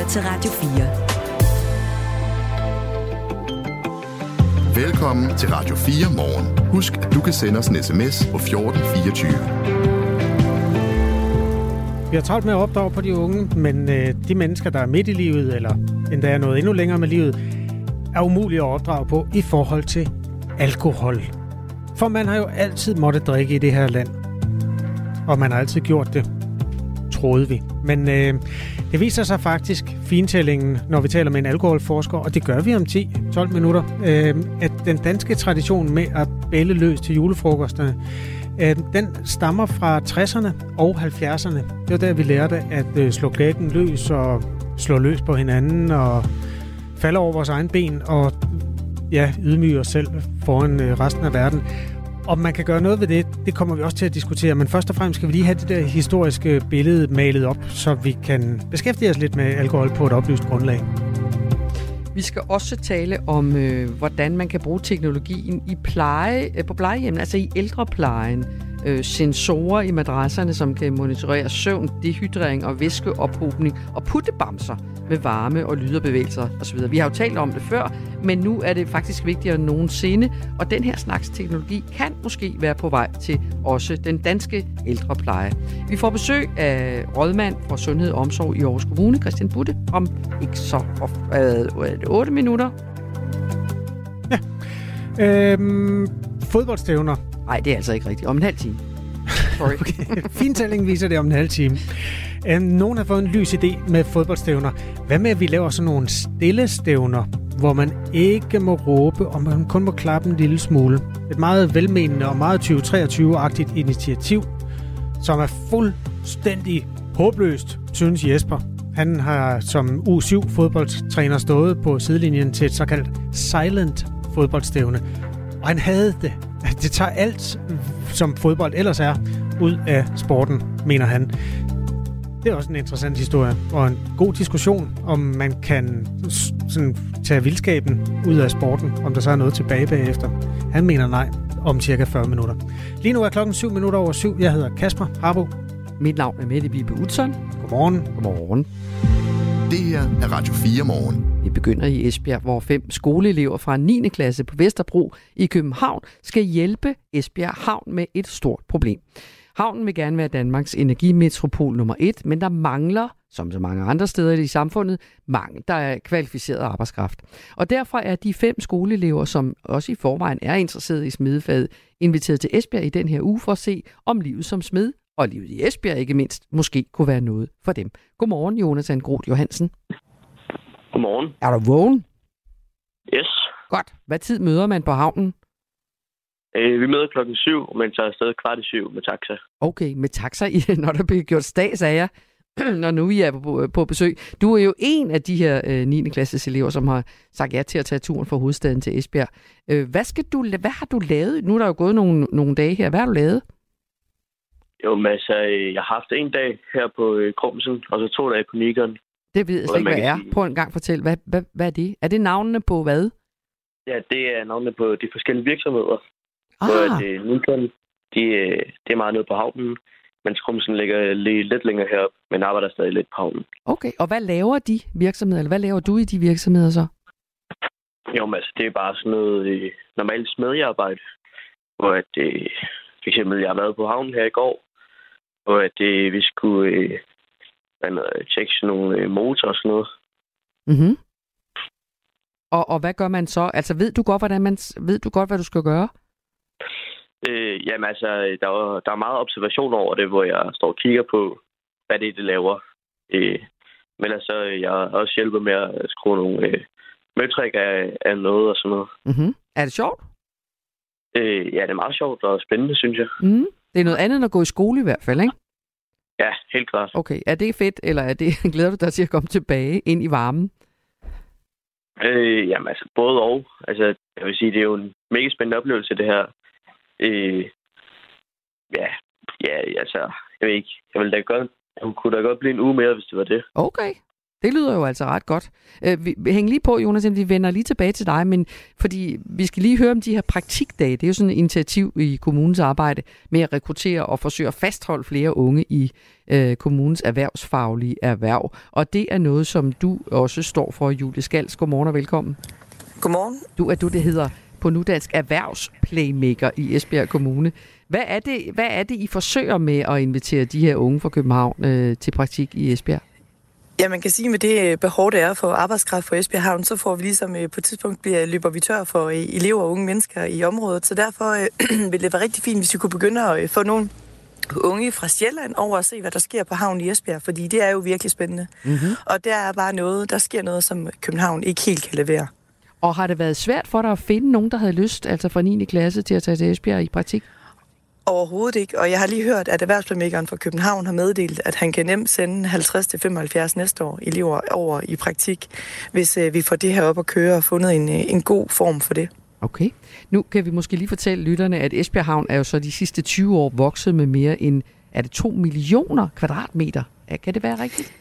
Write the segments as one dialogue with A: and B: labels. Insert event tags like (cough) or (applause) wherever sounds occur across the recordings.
A: lytter til Radio
B: 4. Velkommen til Radio 4 morgen. Husk, at du kan sende os en sms på 1424.
C: Vi har travlt med at opdrage på de unge, men øh, de mennesker, der er midt i livet, eller endda er noget endnu længere med livet, er umulige at opdrage på i forhold til alkohol. For man har jo altid måttet drikke i det her land. Og man har altid gjort det, troede vi. Men øh, det viser sig faktisk, fintællingen, når vi taler med en alkoholforsker, og det gør vi om 10-12 minutter, øh, at den danske tradition med at bælle løs til julefrokosterne, øh, den stammer fra 60'erne og 70'erne. Det var der, vi lærte at øh, slå glæden løs og slå løs på hinanden og falde over vores egen ben og ja, ydmyge os selv foran øh, resten af verden. Om man kan gøre noget ved det, det kommer vi også til at diskutere. Men først og fremmest skal vi lige have det der historiske billede malet op, så vi kan beskæftige os lidt med alkohol på et oplyst grundlag.
D: Vi skal også tale om, øh, hvordan man kan bruge teknologien i pleje, øh, på plejehjemmet, altså i ældreplejen. Øh, sensorer i madrasserne, som kan monitorere søvn, dehydrering og væskeophobning, og puttebamser med varme og lyderbevægelser osv. Vi har jo talt om det før, men nu er det faktisk vigtigere end nogensinde, og den her slags teknologi kan måske være på vej til også den danske ældrepleje. Vi får besøg af rådmand for Sundhed og Omsorg i Aarhus Kommune, Christian Butte, om ikke så øh, 8 minutter.
C: Ja. Øhm, fodboldstævner.
D: Nej, det er altså ikke rigtigt. Om en halv time.
C: Sorry. (laughs) okay. (laughs) Fintælling viser det om en halv time. Um, nogen har fået en lys idé med fodboldstævner. Hvad med, at vi laver sådan nogle stille stævner, hvor man ikke må råbe, og man kun må klappe en lille smule. Et meget velmenende og meget 2023-agtigt initiativ, som er fuldstændig håbløst, synes Jesper. Han har som U7-fodboldtræner stået på sidelinjen til et såkaldt silent fodboldstævne. Og han havde det. Det tager alt, som fodbold ellers er, ud af sporten, mener han. Det er også en interessant historie, og en god diskussion, om man kan sådan, tage vildskaben ud af sporten, om der så er noget tilbage bagefter. Han mener nej, om cirka 40 minutter. Lige nu er klokken 7 minutter over 7. Jeg hedder Kasper Harbo.
D: Mit navn er Mette Bibe Utzon.
C: Godmorgen.
D: Godmorgen.
B: Det her er Radio 4 morgen.
D: Vi begynder i Esbjerg, hvor fem skoleelever fra 9. klasse på Vesterbro i København skal hjælpe Esbjerg Havn med et stort problem. Havnen vil gerne være Danmarks energimetropol nummer et, men der mangler, som så mange andre steder i samfundet, mangel, der er kvalificeret arbejdskraft. Og derfor er de fem skoleelever, som også i forvejen er interesseret i smedefaget, inviteret til Esbjerg i den her uge for at se, om livet som smed og livet i Esbjerg ikke mindst, måske kunne være noget for dem. Godmorgen, Jonas Angroth Johansen.
E: Godmorgen.
D: Er du vågen?
E: Yes.
D: Godt. Hvad tid møder man på havnen?
E: Øh, vi møder klokken syv, men tager afsted kvart i syv med taxa.
D: Okay, med taxa, (laughs) når der bliver gjort jer, (clears throat) når nu I er på, på besøg. Du er jo en af de her øh, 9. klasses elever, som har sagt ja til at tage turen fra hovedstaden til Esbjerg. Øh, hvad, skal du, hvad har du lavet? Nu er der jo gået nogle, nogle dage her. Hvad har du lavet?
E: Jo, men altså, jeg har haft en dag her på øh, Krumsen, og så to dage på Nikon.
D: Det ved jeg slet ikke, hvad er. Prøv en gang fortæl. Hvad, hvad, hvad er det? Er det navnene på hvad?
E: Ja, det er navnene på de forskellige virksomheder. Ah. Hvor at, øh, Nikon, de, øh, det er meget nede på havnen, mens Krumsen ligger lige lidt længere herop, men arbejder stadig lidt på havnen.
D: Okay, og hvad laver de virksomheder, eller hvad laver du i de virksomheder så?
E: Jo, men altså, det er bare sådan noget øh, normalt smedjearbejde, hvor at, øh, for eksempel, jeg har været på havnen her i går, hvor at, øh, vi skulle øh, hvad tjekke sådan nogle øh, motorer og sådan noget.
D: Mm-hmm. Og, og hvad gør man så? Altså, ved du godt, hvordan man, ved du godt, hvad du skal gøre?
E: Øh, jamen altså, der er, der er meget observation over det, hvor jeg står og kigger på, hvad det er, det laver. Øh, men altså, jeg også hjælpet med at skrue nogle øh, møtrik af, af noget og sådan noget.
D: Mm-hmm. Er det sjovt?
E: Øh, ja, det er meget sjovt og spændende, synes jeg.
D: Mm. Det er noget andet end at gå i skole i hvert fald, ikke?
E: Ja, helt klart.
D: Okay, er det fedt, eller er det, (laughs) glæder du dig til at komme tilbage ind i varmen?
E: Øh, jamen altså, både og. Altså, jeg vil sige, det er jo en mega spændende oplevelse, det her. Øh, ja, ja, altså, jeg ved ikke. Jeg, vil da godt, jeg kunne da godt blive en uge mere, hvis det var det.
D: Okay. Det lyder jo altså ret godt. Øh, vi, hæng lige på, Jonas, vi vender lige tilbage til dig, men fordi vi skal lige høre om de her praktikdage. Det er jo sådan et initiativ i kommunens arbejde med at rekruttere og forsøge at fastholde flere unge i øh, kommunens erhvervsfaglige erhverv. Og det er noget, som du også står for, Julie Skals. Godmorgen og velkommen.
A: Godmorgen.
D: Du er du, det hedder på nudansk erhvervsplaymaker i Esbjerg Kommune. Hvad er det, hvad er det I forsøger med at invitere de her unge fra København øh, til praktik i Esbjerg?
A: Ja, man kan sige, med det øh, behov, der er for arbejdskraft for Esbjerg Havn, så får vi ligesom øh, på et tidspunkt bliver, løber vi tør for øh, elever og unge mennesker i området. Så derfor øh, (clears throat) vil det være rigtig fint, hvis vi kunne begynde at få nogle unge fra Sjælland over at se, hvad der sker på havnen i Esbjerg, fordi det er jo virkelig spændende. Mm-hmm. Og der er bare noget, der sker noget, som København ikke helt kan levere.
D: Og har det været svært for dig at finde nogen, der havde lyst, altså fra 9. klasse, til at tage til Esbjerg i praktik?
A: Overhovedet ikke, og jeg har lige hørt, at erhvervsplanlæggeren fra København har meddelt, at han kan nemt sende 50-75 næste år elever over i praktik, hvis øh, vi får det her op at køre og fundet en, øh, en god form for det.
D: Okay. Nu kan vi måske lige fortælle lytterne, at Esbjerg Havn er jo så de sidste 20 år vokset med mere end er det 2 millioner kvadratmeter. Kan det være rigtigt?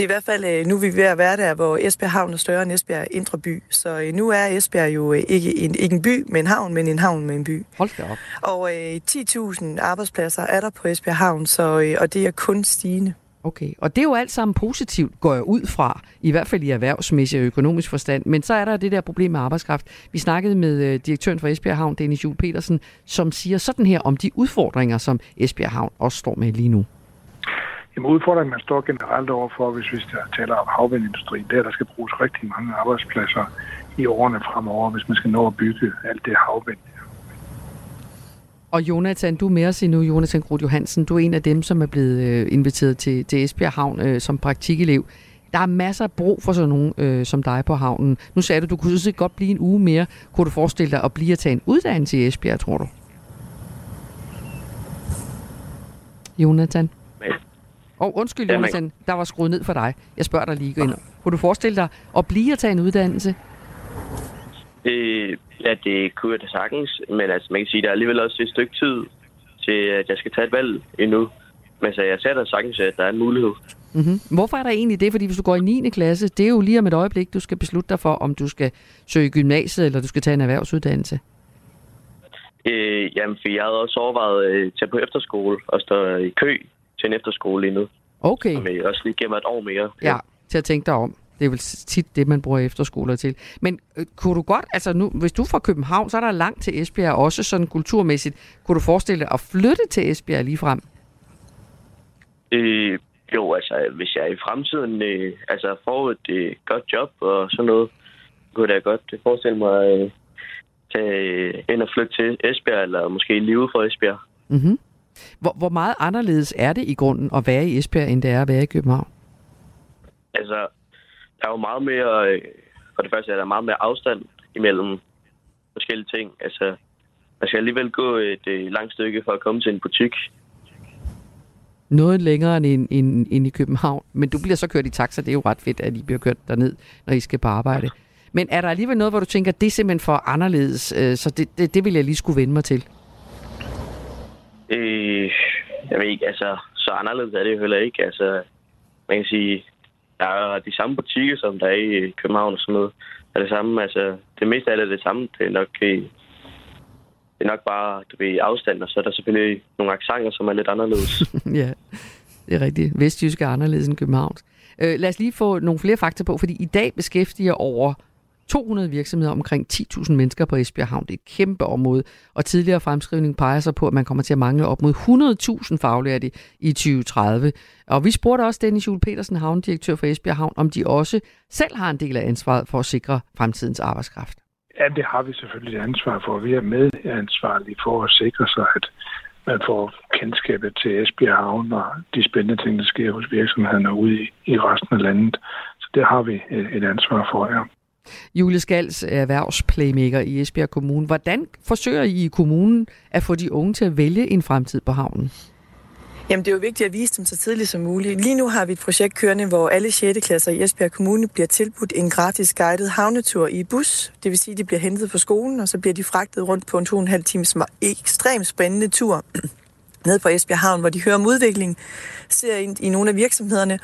A: Det er i hvert fald, øh, nu er vi ved at være der, hvor Esbjerg Havn er større end Esbjerg Indre By. Så øh, nu er Esbjerg jo øh, ikke en, ikke en by med en havn, men en havn med en by.
D: Hold da op.
A: Og øh, 10.000 arbejdspladser er der på Esbjerg Havn, så, øh, og det er kun stigende.
D: Okay, og det er jo alt sammen positivt, går jeg ud fra, i hvert fald i erhvervsmæssig og økonomisk forstand. Men så er der det der problem med arbejdskraft. Vi snakkede med direktøren for Esbjerg Havn, Dennis Juhl Petersen, som siger sådan her om de udfordringer, som Esbjerg Havn også står med lige nu.
F: Jamen udfordringen, man står generelt overfor, hvis vi taler om havvindindustrien, det er, at der skal bruges rigtig mange arbejdspladser i årene fremover, hvis man skal nå at bygge alt det havvind.
D: Og Jonathan, du er med os endnu, Jonathan Groth Johansen. Du er en af dem, som er blevet øh, inviteret til, til Esbjerg Havn øh, som praktikelev. Der er masser af brug for sådan nogen øh, som dig på havnen. Nu sagde du, du kunne så godt blive en uge mere. Kunne du forestille dig at blive at tage en uddannelse i Esbjerg, tror du? Jonathan? Og undskyld, Jonathan, der var skruet ned for dig. Jeg spørger dig lige ind. Kunne du forestille dig at blive at tage en uddannelse?
E: Øh, ja, det kunne jeg da sagtens. Men altså, man kan sige, at der er alligevel også et stykke tid til, at jeg skal tage et valg endnu. Men så jeg ser da sagtens, at der er en mulighed.
D: Mm-hmm. Hvorfor er der egentlig det? Fordi hvis du går i 9. klasse, det er jo lige om et øjeblik, du skal beslutte dig for, om du skal søge gymnasiet, eller du skal tage en erhvervsuddannelse.
E: Øh, jamen, for jeg havde også overvejet at øh, tage på efterskole og stå i kø til en efterskole endnu.
D: Okay.
E: Som jeg også lige gemmer et år mere.
D: Ja, til at tænke dig om. Det er vel tit det, man bruger efterskoler til. Men øh, kunne du godt, altså nu, hvis du er fra København, så er der langt til Esbjerg, også sådan kulturmæssigt. Kunne du forestille dig at flytte til Esbjerg lige frem?
E: Øh, jo, altså hvis jeg i fremtiden øh, altså, får et øh, godt job og sådan noget, kunne jeg godt forestille mig at øh, tage ind og flytte til Esbjerg, eller måske lige for Esbjerg.
D: Mm-hmm. Hvor, hvor meget anderledes er det i grunden at være i Esbjerg, end det er at være i København?
E: Altså, der er jo meget mere... Øh, for det første er der meget mere afstand imellem forskellige ting. Altså, man skal alligevel gå et, et langt stykke for at komme til en butik.
D: Noget længere end, end, end i København. Men du bliver så kørt i taxa. Det er jo ret fedt, at I bliver kørt derned, når I skal på arbejde. Men er der alligevel noget, hvor du tænker, det er simpelthen for anderledes, øh, så det, det, det vil jeg lige skulle vende mig til?
E: Øh, jeg ved ikke, altså, så anderledes er det jo heller ikke. Altså, man kan sige, der er de samme butikker, som der er i København og sådan noget. Er det samme, altså, det meste af det er det samme. Det er nok, øh, det er nok bare, du ved, afstand, og så er der selvfølgelig nogle aksanger, som er lidt anderledes. (laughs)
D: ja, det er rigtigt. Vestjysk er anderledes end København. Øh, lad os lige få nogle flere fakta på, fordi i dag beskæftiger over 200 virksomheder, omkring 10.000 mennesker på Esbjerg Havn. Det er et kæmpe område, og tidligere fremskrivning peger sig på, at man kommer til at mangle op mod 100.000 faglærte i 2030. Og vi spurgte også Dennis Juhl Petersen, havndirektør for Esbjerg Havn, om de også selv har en del af ansvaret for at sikre fremtidens arbejdskraft.
F: Ja, det har vi selvfølgelig et ansvar for. Vi er medansvarlige for at sikre sig, at man får kendskabet til Esbjerg Havn og de spændende ting, der sker hos virksomhederne ude i, i resten af landet. Så det har vi øh, et ansvar for, ja.
D: Julie Skals, erhvervsplaymaker i Esbjerg Kommune. Hvordan forsøger I i kommunen at få de unge til at vælge en fremtid på havnen?
A: Jamen, det er jo vigtigt at vise dem så tidligt som muligt. Lige nu har vi et projekt kørende, hvor alle 6. klasser i Esbjerg Kommune bliver tilbudt en gratis guided havnetur i bus. Det vil sige, at de bliver hentet på skolen, og så bliver de fragtet rundt på en to og en halv times ekstremt spændende tur (clears throat) ned på Esbjerg Havn, hvor de hører om udviklingen, ser ind i nogle af virksomhederne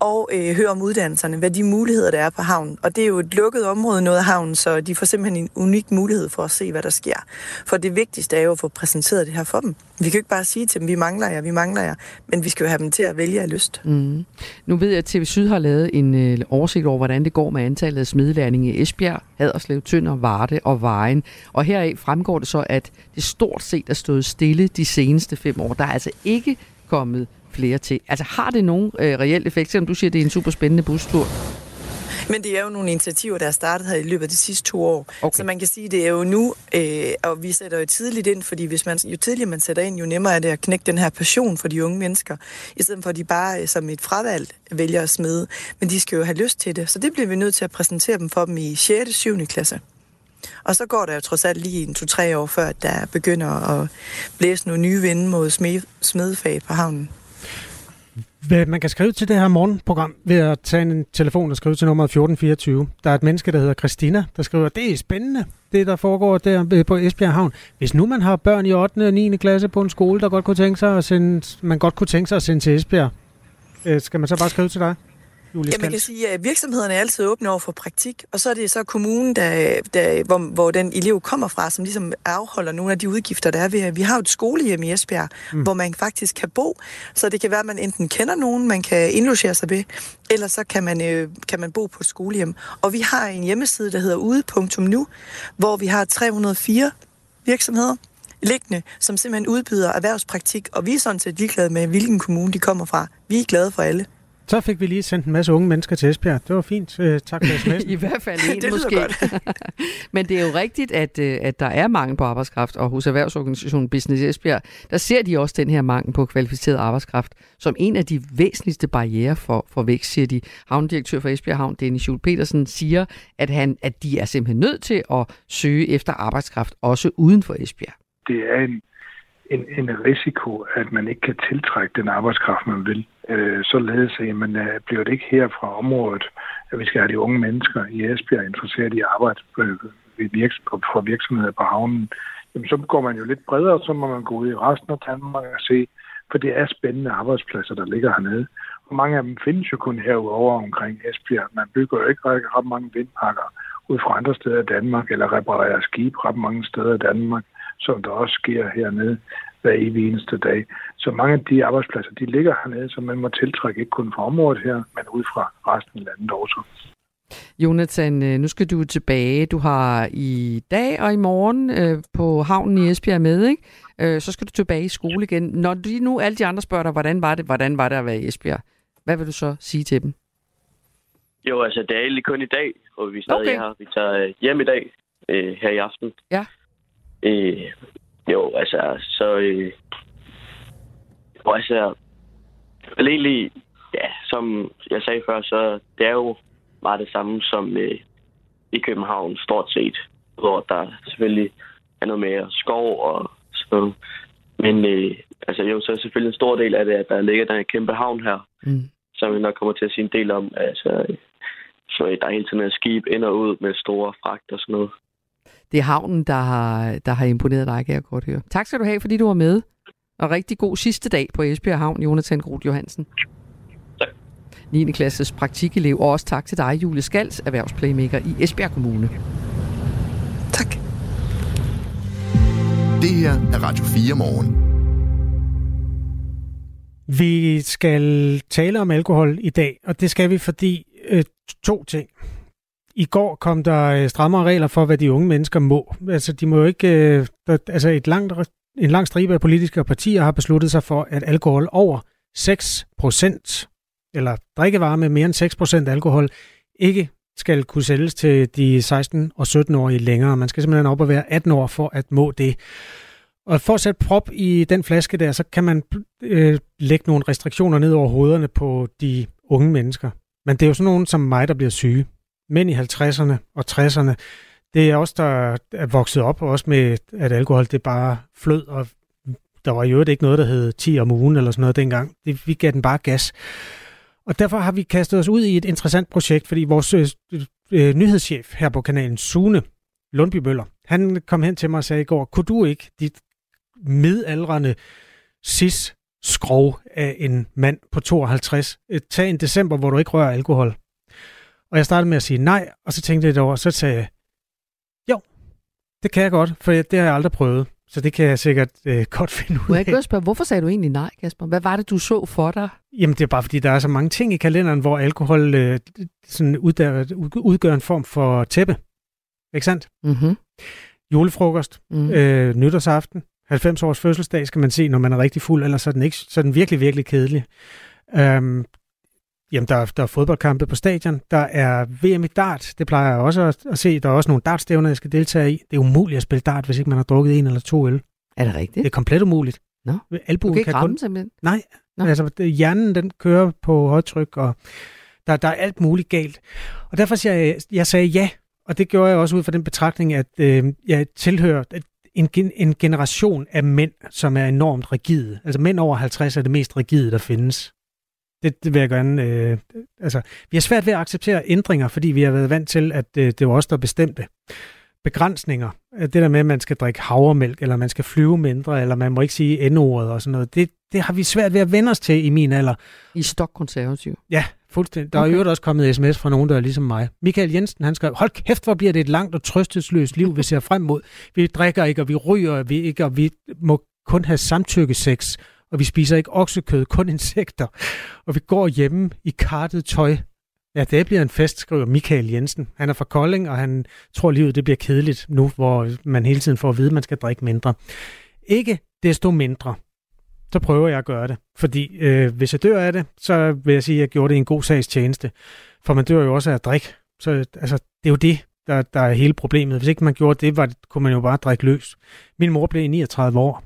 A: og øh, høre om uddannelserne, hvad de muligheder, der er på havnen. Og det er jo et lukket område, noget af havnen, så de får simpelthen en unik mulighed for at se, hvad der sker. For det vigtigste er jo at få præsenteret det her for dem. Vi kan jo ikke bare sige til dem, vi mangler jer, vi mangler jer, men vi skal jo have dem til at vælge af lyst.
D: Mm. Nu ved jeg, at TV Syd har lavet en øh, oversigt over, hvordan det går med antallet af smidlærlinge i Esbjerg, Haderslev, Tønder, Varde og Vejen. Og heraf fremgår det så, at det stort set er stået stille de seneste fem år. Der er altså ikke kommet flere til. Altså har det nogen øh, reel effekt, selvom du siger, at det er en super spændende bustur?
A: Men det er jo nogle initiativer, der er startet her i løbet af de sidste to år.
D: Okay.
A: Så man kan sige, det er jo nu, øh, og vi sætter jo tidligt ind, fordi hvis man, jo tidligere man sætter ind, jo nemmere er det at knække den her passion for de unge mennesker, i stedet for at de bare øh, som et fravalg vælger at smide. Men de skal jo have lyst til det, så det bliver vi nødt til at præsentere dem for dem i 6. og 7. klasse. Og så går der jo trods alt lige en to-tre år, før der begynder at blæse nogle nye vinde mod smed, smedefag på havnen.
C: Hvad man kan skrive til det her morgenprogram ved at tage en telefon og skrive til nummer 1424. Der er et menneske, der hedder Christina, der skriver, det er spændende, det der foregår der på Esbjerg Havn. Hvis nu man har børn i 8. og 9. klasse på en skole, der godt kunne tænke sig at sende, man godt kunne tænke sig at sende til Esbjerg, øh, skal man så bare skrive til dig?
A: Julie ja, man kan sige, at virksomhederne er altid åbne over for praktik, og så er det så kommunen, der, der, hvor, hvor den elev kommer fra, som ligesom afholder nogle af de udgifter, der er ved. Vi har jo et skolehjem i Esbjerg, mm. hvor man faktisk kan bo, så det kan være, at man enten kender nogen, man kan indlogere sig ved, eller så kan man, øh, kan man bo på et skolehjem. Og vi har en hjemmeside, der hedder ude.nu, hvor vi har 304 virksomheder, liggende, som simpelthen udbyder erhvervspraktik, og vi er sådan set ligeglade med, hvilken kommune de kommer fra. Vi er glade for alle.
C: Så fik vi lige sendt en masse unge mennesker til Esbjerg. Det var fint. Øh, tak for (laughs) sms'en.
D: I hvert fald (laughs) en det måske. (laughs) Men det er jo rigtigt, at, øh, at der er mangel på arbejdskraft, og hos erhvervsorganisationen Business Esbjerg, der ser de også den her mangel på kvalificeret arbejdskraft som en af de væsentligste barriere for, for vækst, siger de. Havndirektør for Esbjerg Havn, Dennis Jules Petersen, siger, at, han, at de er simpelthen nødt til at søge efter arbejdskraft, også uden for Esbjerg.
F: Det er en en, en risiko, at man ikke kan tiltrække den arbejdskraft, man vil. Øh, således at man øh, bliver det ikke her fra området, at vi skal have de unge mennesker i Esbjerg interesseret i arbejde øh, ved virks- for virksomheder på havnen. Jamen, så går man jo lidt bredere, så må man gå ud i resten af Danmark og se, for det er spændende arbejdspladser, der ligger hernede. Og mange af dem findes jo kun herudover omkring Esbjerg. Man bygger jo ikke ret mange vindpakker ud fra andre steder i Danmark, eller reparerer skib ret mange steder i Danmark som der også sker hernede hver evig eneste dag. Så mange af de arbejdspladser, de ligger hernede, så man må tiltrække ikke kun fra området her, men ud fra resten af landet også.
D: Jonathan, øh, nu skal du tilbage. Du har i dag og i morgen øh, på havnen i Esbjerg med, ikke? Øh, så skal du tilbage i skole igen. Når de nu alle de andre spørger dig, hvordan var det, hvordan var det at være i Esbjerg? Hvad vil du så sige til dem?
E: Jo, altså det er egentlig kun i dag, og vi stadig okay. her. Vi tager hjem i dag, øh, her i aften.
D: Ja.
E: Øh, jo, altså, så... Øh, jo, altså... Egentlig, ja, som jeg sagde før, så det er jo meget det samme som øh, i København, stort set. Hvor der selvfølgelig er noget mere skov og sådan Men øh, altså jo, så er selvfølgelig en stor del af det, at der ligger den kæmpe havn her, mm. som vi nok kommer til at sige en del om. Altså, så der er hele tiden et skib ind og ud med store fragt og sådan noget
D: det er havnen, der har, der har imponeret dig, kan jeg godt høre. Tak skal du have, fordi du var med. Og rigtig god sidste dag på Esbjerg Havn, Jonathan Groth Johansen.
E: Tak.
D: 9. klasses praktikelev, og også tak til dig, Julie Skals, erhvervsplaymaker i Esbjerg Kommune.
A: Tak.
B: Det her er Radio 4 morgen.
C: Vi skal tale om alkohol i dag, og det skal vi, fordi øh, to ting. I går kom der øh, strammere regler for, hvad de unge mennesker må. Altså, de må jo ikke... Øh, der, altså, et langt, en lang stribe af politiske partier har besluttet sig for, at alkohol over 6%, eller drikkevarer med mere end 6% alkohol, ikke skal kunne sælges til de 16- og 17-årige længere. Man skal simpelthen op og være 18 år for at må det. Og for at sætte prop i den flaske der, så kan man øh, lægge nogle restriktioner ned over hovederne på de unge mennesker. Men det er jo sådan nogen som mig, der bliver syge mænd i 50'erne og 60'erne, det er også der er vokset op, også med, at alkohol det bare flød, og der var jo ikke noget, der hed 10 om ugen eller sådan noget dengang. Det, vi gav den bare gas. Og derfor har vi kastet os ud i et interessant projekt, fordi vores øh, øh, nyhedschef her på kanalen, Sune Lundby Møller, han kom hen til mig og sagde i går, kunne du ikke, dit midaldrende cis skrov af en mand på 52. tage øh, tag en december, hvor du ikke rører alkohol. Og jeg startede med at sige nej, og så tænkte jeg det over, så sagde jeg, jo, det kan jeg godt, for det har jeg aldrig prøvet. Så det kan jeg sikkert øh, (laughs) godt finde ud af.
D: Jeg ikke spørge, hvorfor sagde du egentlig nej, Kasper? Hvad var det, du så for dig?
C: Jamen, det er bare fordi, der er så mange ting i kalenderen, hvor alkohol øh, sådan udgør, udgør en form for tæppe. Ikke sandt?
D: Mm-hmm.
C: Julefrokost,
D: Mm.
C: øh, nytårsaften, 90 års fødselsdag skal man se, når man er rigtig fuld, ellers er den, ikke, så er den virkelig, virkelig kedelig. Øhm, jamen, der, er- der er fodboldkampe på stadion. Der er VM i dart. Det plejer jeg også at, at se. Der er også nogle dartstævner, jeg skal deltage i. Det er umuligt at spille dart, hvis ikke man har drukket en eller to øl.
D: Er det
C: Det
D: rigtigt?
C: er komplet umuligt.
D: Nå.
C: Albuen
D: Du kan ikke
C: kan
D: ramme
C: kun...
D: simpelthen?
C: Nej,
D: Nå.
C: altså det- hjernen den kører på højtryk, og der, der er alt muligt galt. Og derfor siger jeg, jeg sagde ja, og det gjorde jeg også ud fra den betragtning, at øh, jeg tilhører en, en generation af mænd, som er enormt rigide. Altså mænd over 50 er det mest rigide, der findes. Det, det vil jeg gerne... Øh, altså, vi har svært ved at acceptere ændringer, fordi vi har været vant til, at øh, det var os, der bestemte. Begrænsninger. Øh, Det der med, at man skal drikke havremælk, eller man skal flyve mindre, eller man må ikke sige n-ordet og sådan noget. Det, det har vi svært ved at vende os til i min alder.
D: I stok konservativ.
C: Ja, fuldstændig. Der okay. er øvrigt også kommet sms fra nogen, der er ligesom mig. Michael Jensen, han skrev, hold kæft, hvor bliver det et langt og trøstesløst liv, vi ser frem mod. Vi drikker ikke, og vi ryger vi ikke, og vi må kun have samtykkesex, og vi spiser ikke oksekød, kun insekter. Og vi går hjemme i kartet tøj. Ja, det bliver en fest, skriver Michael Jensen. Han er fra Kolding, og han tror, livet det bliver kedeligt nu, hvor man hele tiden får at vide, at man skal drikke mindre. Ikke desto mindre så prøver jeg at gøre det. Fordi øh, hvis jeg dør af det, så vil jeg sige, at jeg gjorde det i en god sags tjeneste. For man dør jo også af at drikke. Så altså, det er jo det, der, der er hele problemet. Hvis ikke man gjorde det, var, det, kunne man jo bare drikke løs. Min mor blev 39 år.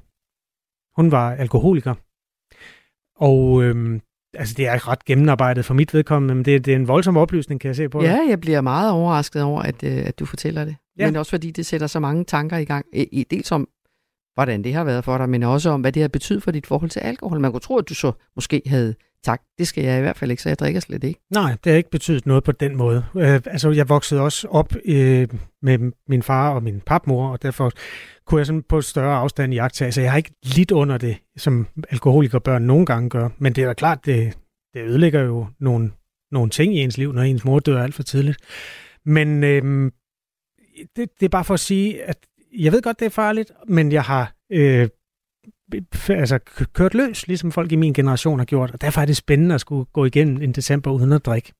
C: Hun var alkoholiker. Og øh, altså, det er ret gennemarbejdet for mit vedkommende, men det, det er en voldsom oplysning, kan jeg se på.
D: Ja, jeg bliver meget overrasket over, at, øh, at du fortæller det.
C: Ja.
D: Ja. Men også fordi det sætter så mange tanker i gang. I, i- dels om, hvordan det har været for dig, men også om, hvad det har betydet for dit forhold til alkohol. Man kunne tro, at du så måske havde tak. Det skal jeg i hvert fald ikke, så jeg drikker slet ikke.
C: Nej, det har ikke betydet noget på den måde. Øh, altså, jeg voksede også op øh, med min far og min papmor, og derfor kunne jeg sådan på større afstand i så jeg har ikke lidt under det, som alkoholikerbørn nogle gange gør. Men det er da klart, det, det ødelægger jo nogle, nogle ting i ens liv, når ens mor dør alt for tidligt. Men øh, det, det er bare for at sige, at jeg ved godt, det er farligt, men jeg har øh, altså, kørt løs, ligesom folk i min generation har gjort, og derfor er det spændende at skulle gå igennem en december uden at drikke.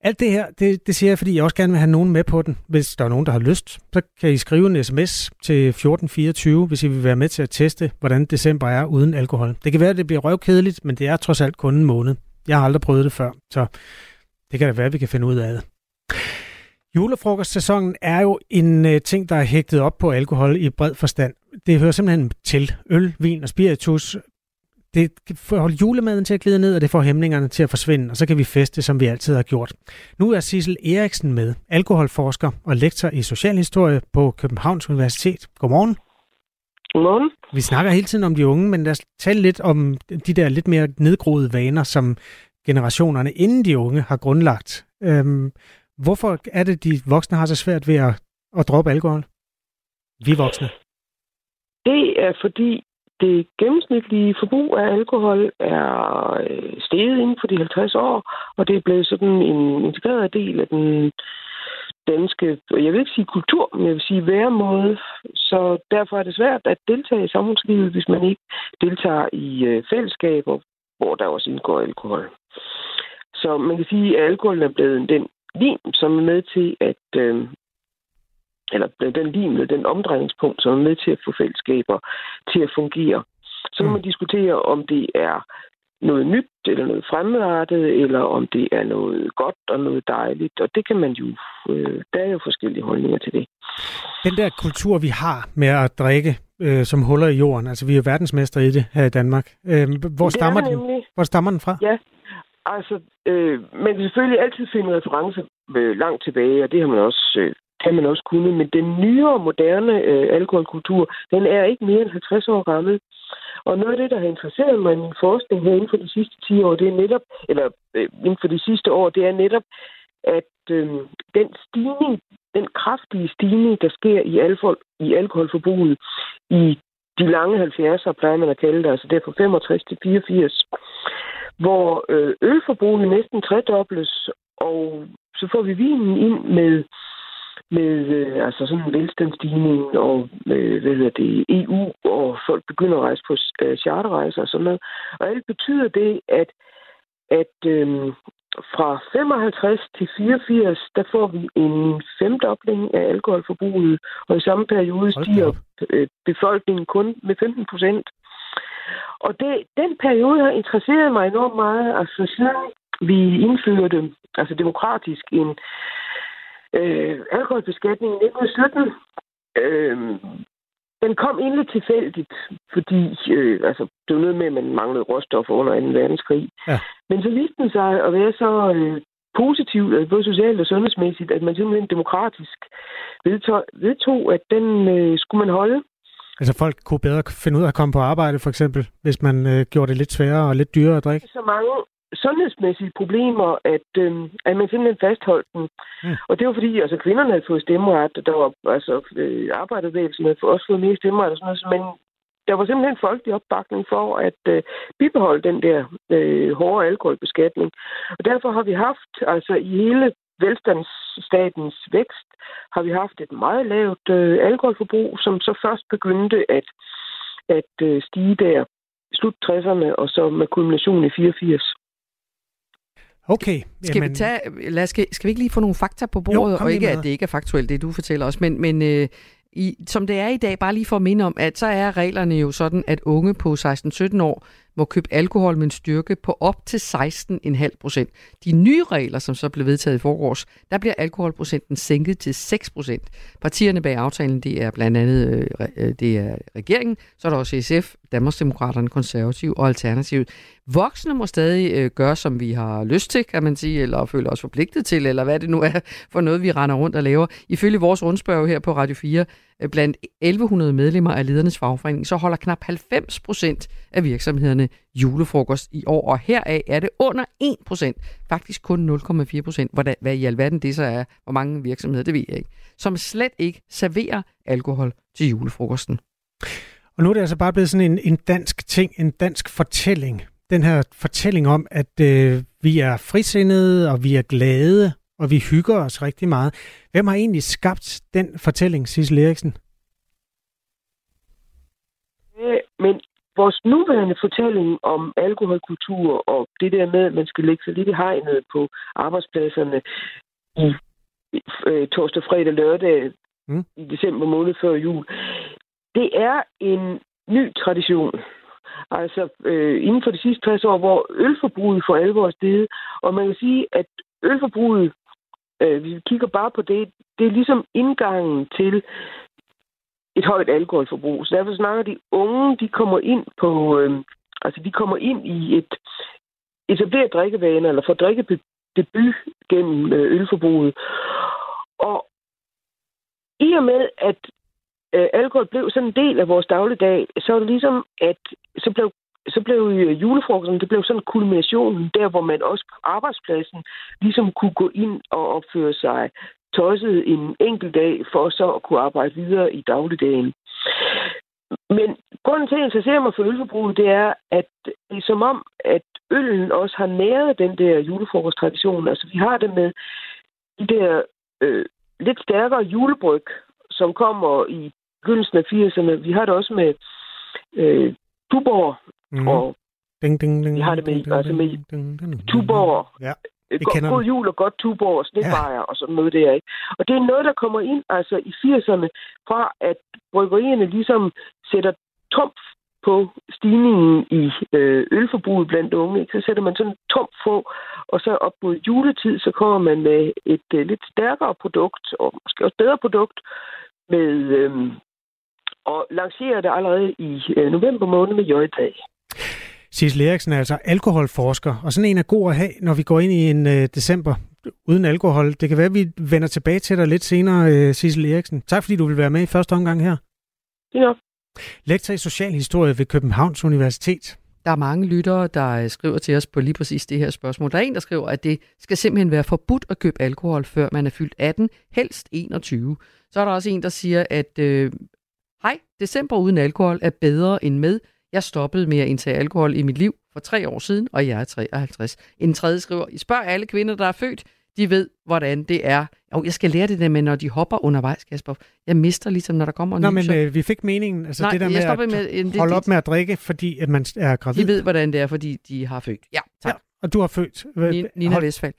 C: Alt det her, det, det siger jeg, fordi jeg også gerne vil have nogen med på den. Hvis der er nogen, der har lyst, så kan I skrive en sms til 1424, hvis I vil være med til at teste, hvordan december er uden alkohol. Det kan være, at det bliver røvkedeligt, men det er trods alt kun en måned. Jeg har aldrig prøvet det før, så det kan da være, at vi kan finde ud af det. Julefrokostsæsonen er jo en øh, ting, der er hægtet op på alkohol i bred forstand. Det hører simpelthen til. Øl, vin og spiritus. Det får julemaden til at glide ned, og det får hæmningerne til at forsvinde, og så kan vi feste, som vi altid har gjort. Nu er Sissel Eriksen med, alkoholforsker og lektor i socialhistorie på Københavns Universitet. Godmorgen.
G: Godmorgen.
C: Vi snakker hele tiden om de unge, men lad os tale lidt om de der lidt mere nedgroede vaner, som generationerne inden de unge har grundlagt. Øhm, hvorfor er det, de voksne har så svært ved at, at droppe alkohol? Vi voksne.
G: Det er fordi, det gennemsnitlige forbrug af alkohol er øh, steget inden for de 50 år, og det er blevet sådan en integreret del af den danske, jeg vil ikke sige kultur, men jeg vil sige væremåde. Så derfor er det svært at deltage i samfundslivet, hvis man ikke deltager i øh, fællesskaber, hvor der også indgår alkohol. Så man kan sige, at alkoholen er blevet den lim, som er med til at øh, eller den lim, eller den omdrejningspunkt, som er med til at få fællesskaber til at fungere. Så kan man diskutere, om det er noget nyt, eller noget fremmedartet, eller om det er noget godt og noget dejligt. Og det kan man jo, øh, der er jo forskellige holdninger til det.
C: Den der kultur, vi har med at drikke øh, som huller i jorden, altså vi er jo verdensmester i det her i Danmark. Øh, hvor,
G: Det
C: stammer
G: er
C: den, hvor stammer den fra?
G: Ja, altså, øh, man kan selvfølgelig altid finde referencer øh, langt tilbage, og det har man også, øh, kan man også kunne, men den nyere, moderne øh, alkoholkultur, den er ikke mere end 50 år gammel. Og noget af det, der har interesseret mig i min forskning her inden for de sidste 10 år, det er netop, eller øh, inden for de sidste år, det er netop, at øh, den stigning, den kraftige stigning, der sker i, alkohol, i alkoholforbruget i de lange 70'er, plejer man at kalde det, altså det er fra 65 til 84, hvor øh, ølforbruget næsten tredobles, og så får vi vinen ind med med øh, altså sådan en velstandsstigning og øh, hvad hedder det, EU, og folk begynder at rejse på øh, charterrejser og sådan noget. Og alt betyder det, at, at øh, fra 55 til 84, der får vi en femdobling af alkoholforbruget, og i samme periode stiger øh, befolkningen kun med 15 procent. Og det, den periode har interesseret mig enormt meget, altså siden vi indførte altså demokratisk en øh, alkoholbeskatning i 1917. Øh, den kom egentlig tilfældigt, fordi øh, altså, det var noget med, at man manglede råstoffer under 2. verdenskrig. Ja. Men så viste den sig at være så øh, positivt, altså både socialt og sundhedsmæssigt, at man simpelthen demokratisk vedtog, vedtog at den øh, skulle man holde.
C: Altså folk kunne bedre finde ud af at komme på arbejde, for eksempel, hvis man øh, gjorde det lidt sværere og lidt dyrere at drikke?
G: Så mange sundhedsmæssige problemer, at, øh, at man simpelthen fastholdt den. Mm. Og det var fordi, altså kvinderne havde fået stemmeret, og der var altså øh, arbejderbevægelsen havde også fået mere stemmeret og sådan noget, men der var simpelthen folkelig opbakning for at øh, bibeholde den der øh, hårde alkoholbeskatning. Og derfor har vi haft, altså i hele velstandsstatens vækst, har vi haft et meget lavt øh, alkoholforbrug, som så først begyndte at, at øh, stige der slut 60'erne, og så med kulmination i 84.
C: Okay.
D: Skal jamen... vi tage, lad os, skal, skal vi ikke lige få nogle fakta på bordet, jo, og ikke at det ikke er faktuelt, det du fortæller os, men, men øh, i, som det er i dag, bare lige for at minde om, at så er reglerne jo sådan, at unge på 16-17 år må købe alkohol med en styrke på op til 16,5 procent. De nye regler, som så blev vedtaget i forgårs, der bliver alkoholprocenten sænket til 6 procent. Partierne bag aftalen, det er blandt andet øh, øh det er regeringen, så er der også SF, Danmarksdemokraterne, Konservativ og Alternativ. Voksne må stadig øh, gøre, som vi har lyst til, kan man sige, eller føler os forpligtet til, eller hvad det nu er for noget, vi render rundt og laver. Ifølge vores rundspørg her på Radio 4, Øh, blandt 1100 medlemmer af ledernes fagforening, så holder knap 90 procent af virksomhederne julefrokost i år, og heraf er det under 1 procent, faktisk kun 0,4 procent. Hvad, hvad i alverden det så er, hvor mange virksomheder, det ved jeg ikke, som slet ikke serverer alkohol til julefrokosten.
C: Og nu er det altså bare blevet sådan en, en dansk ting, en dansk fortælling. Den her fortælling om, at øh, vi er frisindede, og vi er glade, og vi hygger os rigtig meget. Hvem har egentlig skabt den fortælling, Sissel Eriksen?
G: Men vores nuværende fortælling om alkoholkultur og det der med, at man skal lægge sig lidt i hegnet på arbejdspladserne i øh, torsdag, fredag, lørdag mm. i december måned før jul, det er en ny tradition. Altså øh, inden for de sidste 60 år, hvor ølforbruget for alvor er steget, og man kan sige, at ølforbruget, øh, vi kigger bare på det, det er ligesom indgangen til et højt alkoholforbrug. Så derfor snakker de unge, de kommer ind på, øh, altså de kommer ind i et etableret drikkevane, eller får drikkedebut gennem øh, ølforbruget. Og i og med, at øh, alkohol blev sådan en del af vores dagligdag, så er det ligesom, at så blev så blev øh, julefrokosten, det blev sådan kulminationen der, hvor man også på arbejdspladsen ligesom kunne gå ind og opføre sig tosset en enkelt dag, for så at kunne arbejde videre i dagligdagen. Men grunden til, at jeg interesserer mig for ølforbruget, det er, at det er som om, at øllen også har næret den der julefrokosttradition. Altså, vi har det med de der øh, lidt stærkere julebryg, som kommer i begyndelsen af 80'erne. Vi har det også med øh, Tuborg, mm. og ding, ding, ding, vi har det med, ding, altså med Tuborg, ja. Vi God, god jul og godt tuborg og snebajer ja. og sådan noget der, ikke? Og det er noget, der kommer ind altså i 80'erne fra, at bryggerierne ligesom sætter trumf på stigningen i øh, ølforbruget blandt unge. Ikke? Så sætter man sådan tom få, og så op mod juletid, så kommer man med et øh, lidt stærkere produkt, og måske også bedre produkt, med øh, og lancerer det allerede i øh, november måned med J-dag.
C: Sissel Eriksen er altså alkoholforsker, og sådan en er god at have, når vi går ind i en øh, december uden alkohol. Det kan være, at vi vender tilbage til dig lidt senere, øh, Sissel Eriksen. Tak fordi du vil være med i første omgang her.
G: Ja.
C: Lektor i socialhistorie ved Københavns Universitet.
D: Der er mange lyttere, der øh, skriver til os på lige præcis det her spørgsmål. Der er en, der skriver, at det skal simpelthen være forbudt at købe alkohol, før man er fyldt 18, helst 21. Så er der også en, der siger, at øh, hej, december uden alkohol er bedre end med. Jeg stoppede med at indtage alkohol i mit liv for tre år siden, og jeg er 53. En tredje skriver, I spørger alle kvinder, der er født, de ved, hvordan det er. Og jeg skal lære det der med, når de hopper undervejs, Kasper. Jeg mister ligesom, når der kommer en
C: Nå, men øh, vi fik meningen. Altså
D: Nej,
C: det der med at
D: med, øh, det,
C: holde op med at drikke, fordi at man er gravid.
D: De ved, hvordan det er, fordi de har født. Ja, tak. Ja,
C: og du har født.
D: Nina, Nina Hold... Vestfald.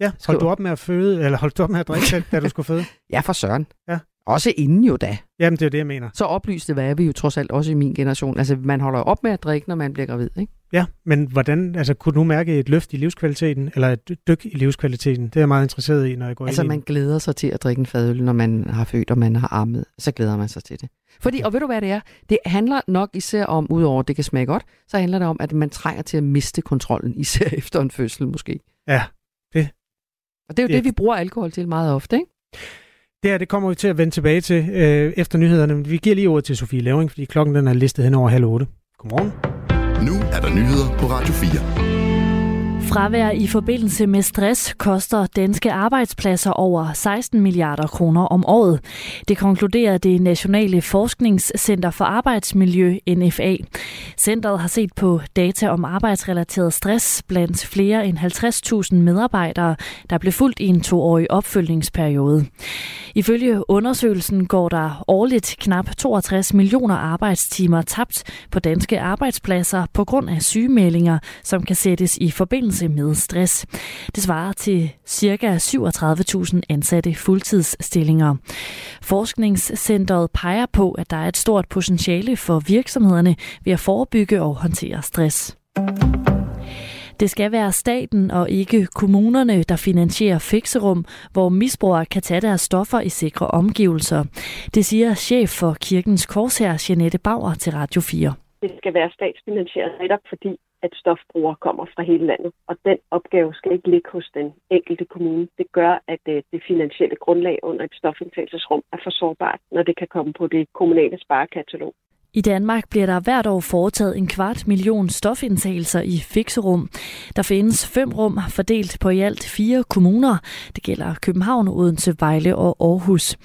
C: Ja, holdt du op med at føde, eller holdt du op med at drikke, da du skulle føde? (laughs)
D: ja, for søren.
C: Ja.
D: Også inden jo da.
C: Jamen, det er det, jeg mener.
D: Så oplyste hvad er vi jo trods alt også i min generation. Altså, man holder op med at drikke, når man bliver gravid, ikke?
C: Ja, men hvordan, altså, kunne du mærke et løft i livskvaliteten, eller et dyk i livskvaliteten? Det er jeg meget interesseret i, når jeg går
D: altså,
C: ind
D: Altså, man glæder sig til at drikke en fadøl, når man har født, og man har ammet. Så glæder man sig til det. Fordi, og ved du hvad det er? Det handler nok især om, udover at det kan smage godt, så handler det om, at man trænger til at miste kontrollen, (laughs) især efter en fødsel måske.
C: Ja, det.
D: Og det er jo det, det vi bruger alkohol til meget ofte, ikke?
C: Det her, det kommer vi til at vende tilbage til øh, efter nyhederne. Men vi giver lige ordet til Sofie Levering, fordi klokken den er listet hen over halv otte. Godmorgen.
B: Nu er der nyheder på Radio 4.
H: Fravær i forbindelse med stress koster danske arbejdspladser over 16 milliarder kroner om året. Det konkluderer det Nationale Forskningscenter for Arbejdsmiljø, NFA. Centret har set på data om arbejdsrelateret stress blandt flere end 50.000 medarbejdere, der blev fulgt i en toårig opfølgningsperiode. Ifølge undersøgelsen går der årligt knap 62 millioner arbejdstimer tabt på danske arbejdspladser på grund af sygemeldinger, som kan sættes i forbindelse forbindelse med stress. Det svarer til ca. 37.000 ansatte fuldtidsstillinger. Forskningscentret peger på, at der er et stort potentiale for virksomhederne ved at forebygge og håndtere stress. Det skal være staten og ikke kommunerne, der finansierer fikserum, hvor misbrugere kan tage deres stoffer i sikre omgivelser. Det siger chef for Kirkens Korshær, Jeanette Bauer, til Radio 4.
I: Det skal være statsfinansieret netop fordi, at stofbrugere kommer fra hele landet. Og den opgave skal ikke ligge hos den enkelte kommune. Det gør, at øh, det finansielle grundlag under et stofindtagelsesrum er for sårbart, når det kan komme på det kommunale sparekatalog.
H: I Danmark bliver der hvert år foretaget en kvart million stofindtagelser i fikserum. Der findes fem rum fordelt på i alt fire kommuner. Det gælder København, Odense, Vejle og Aarhus.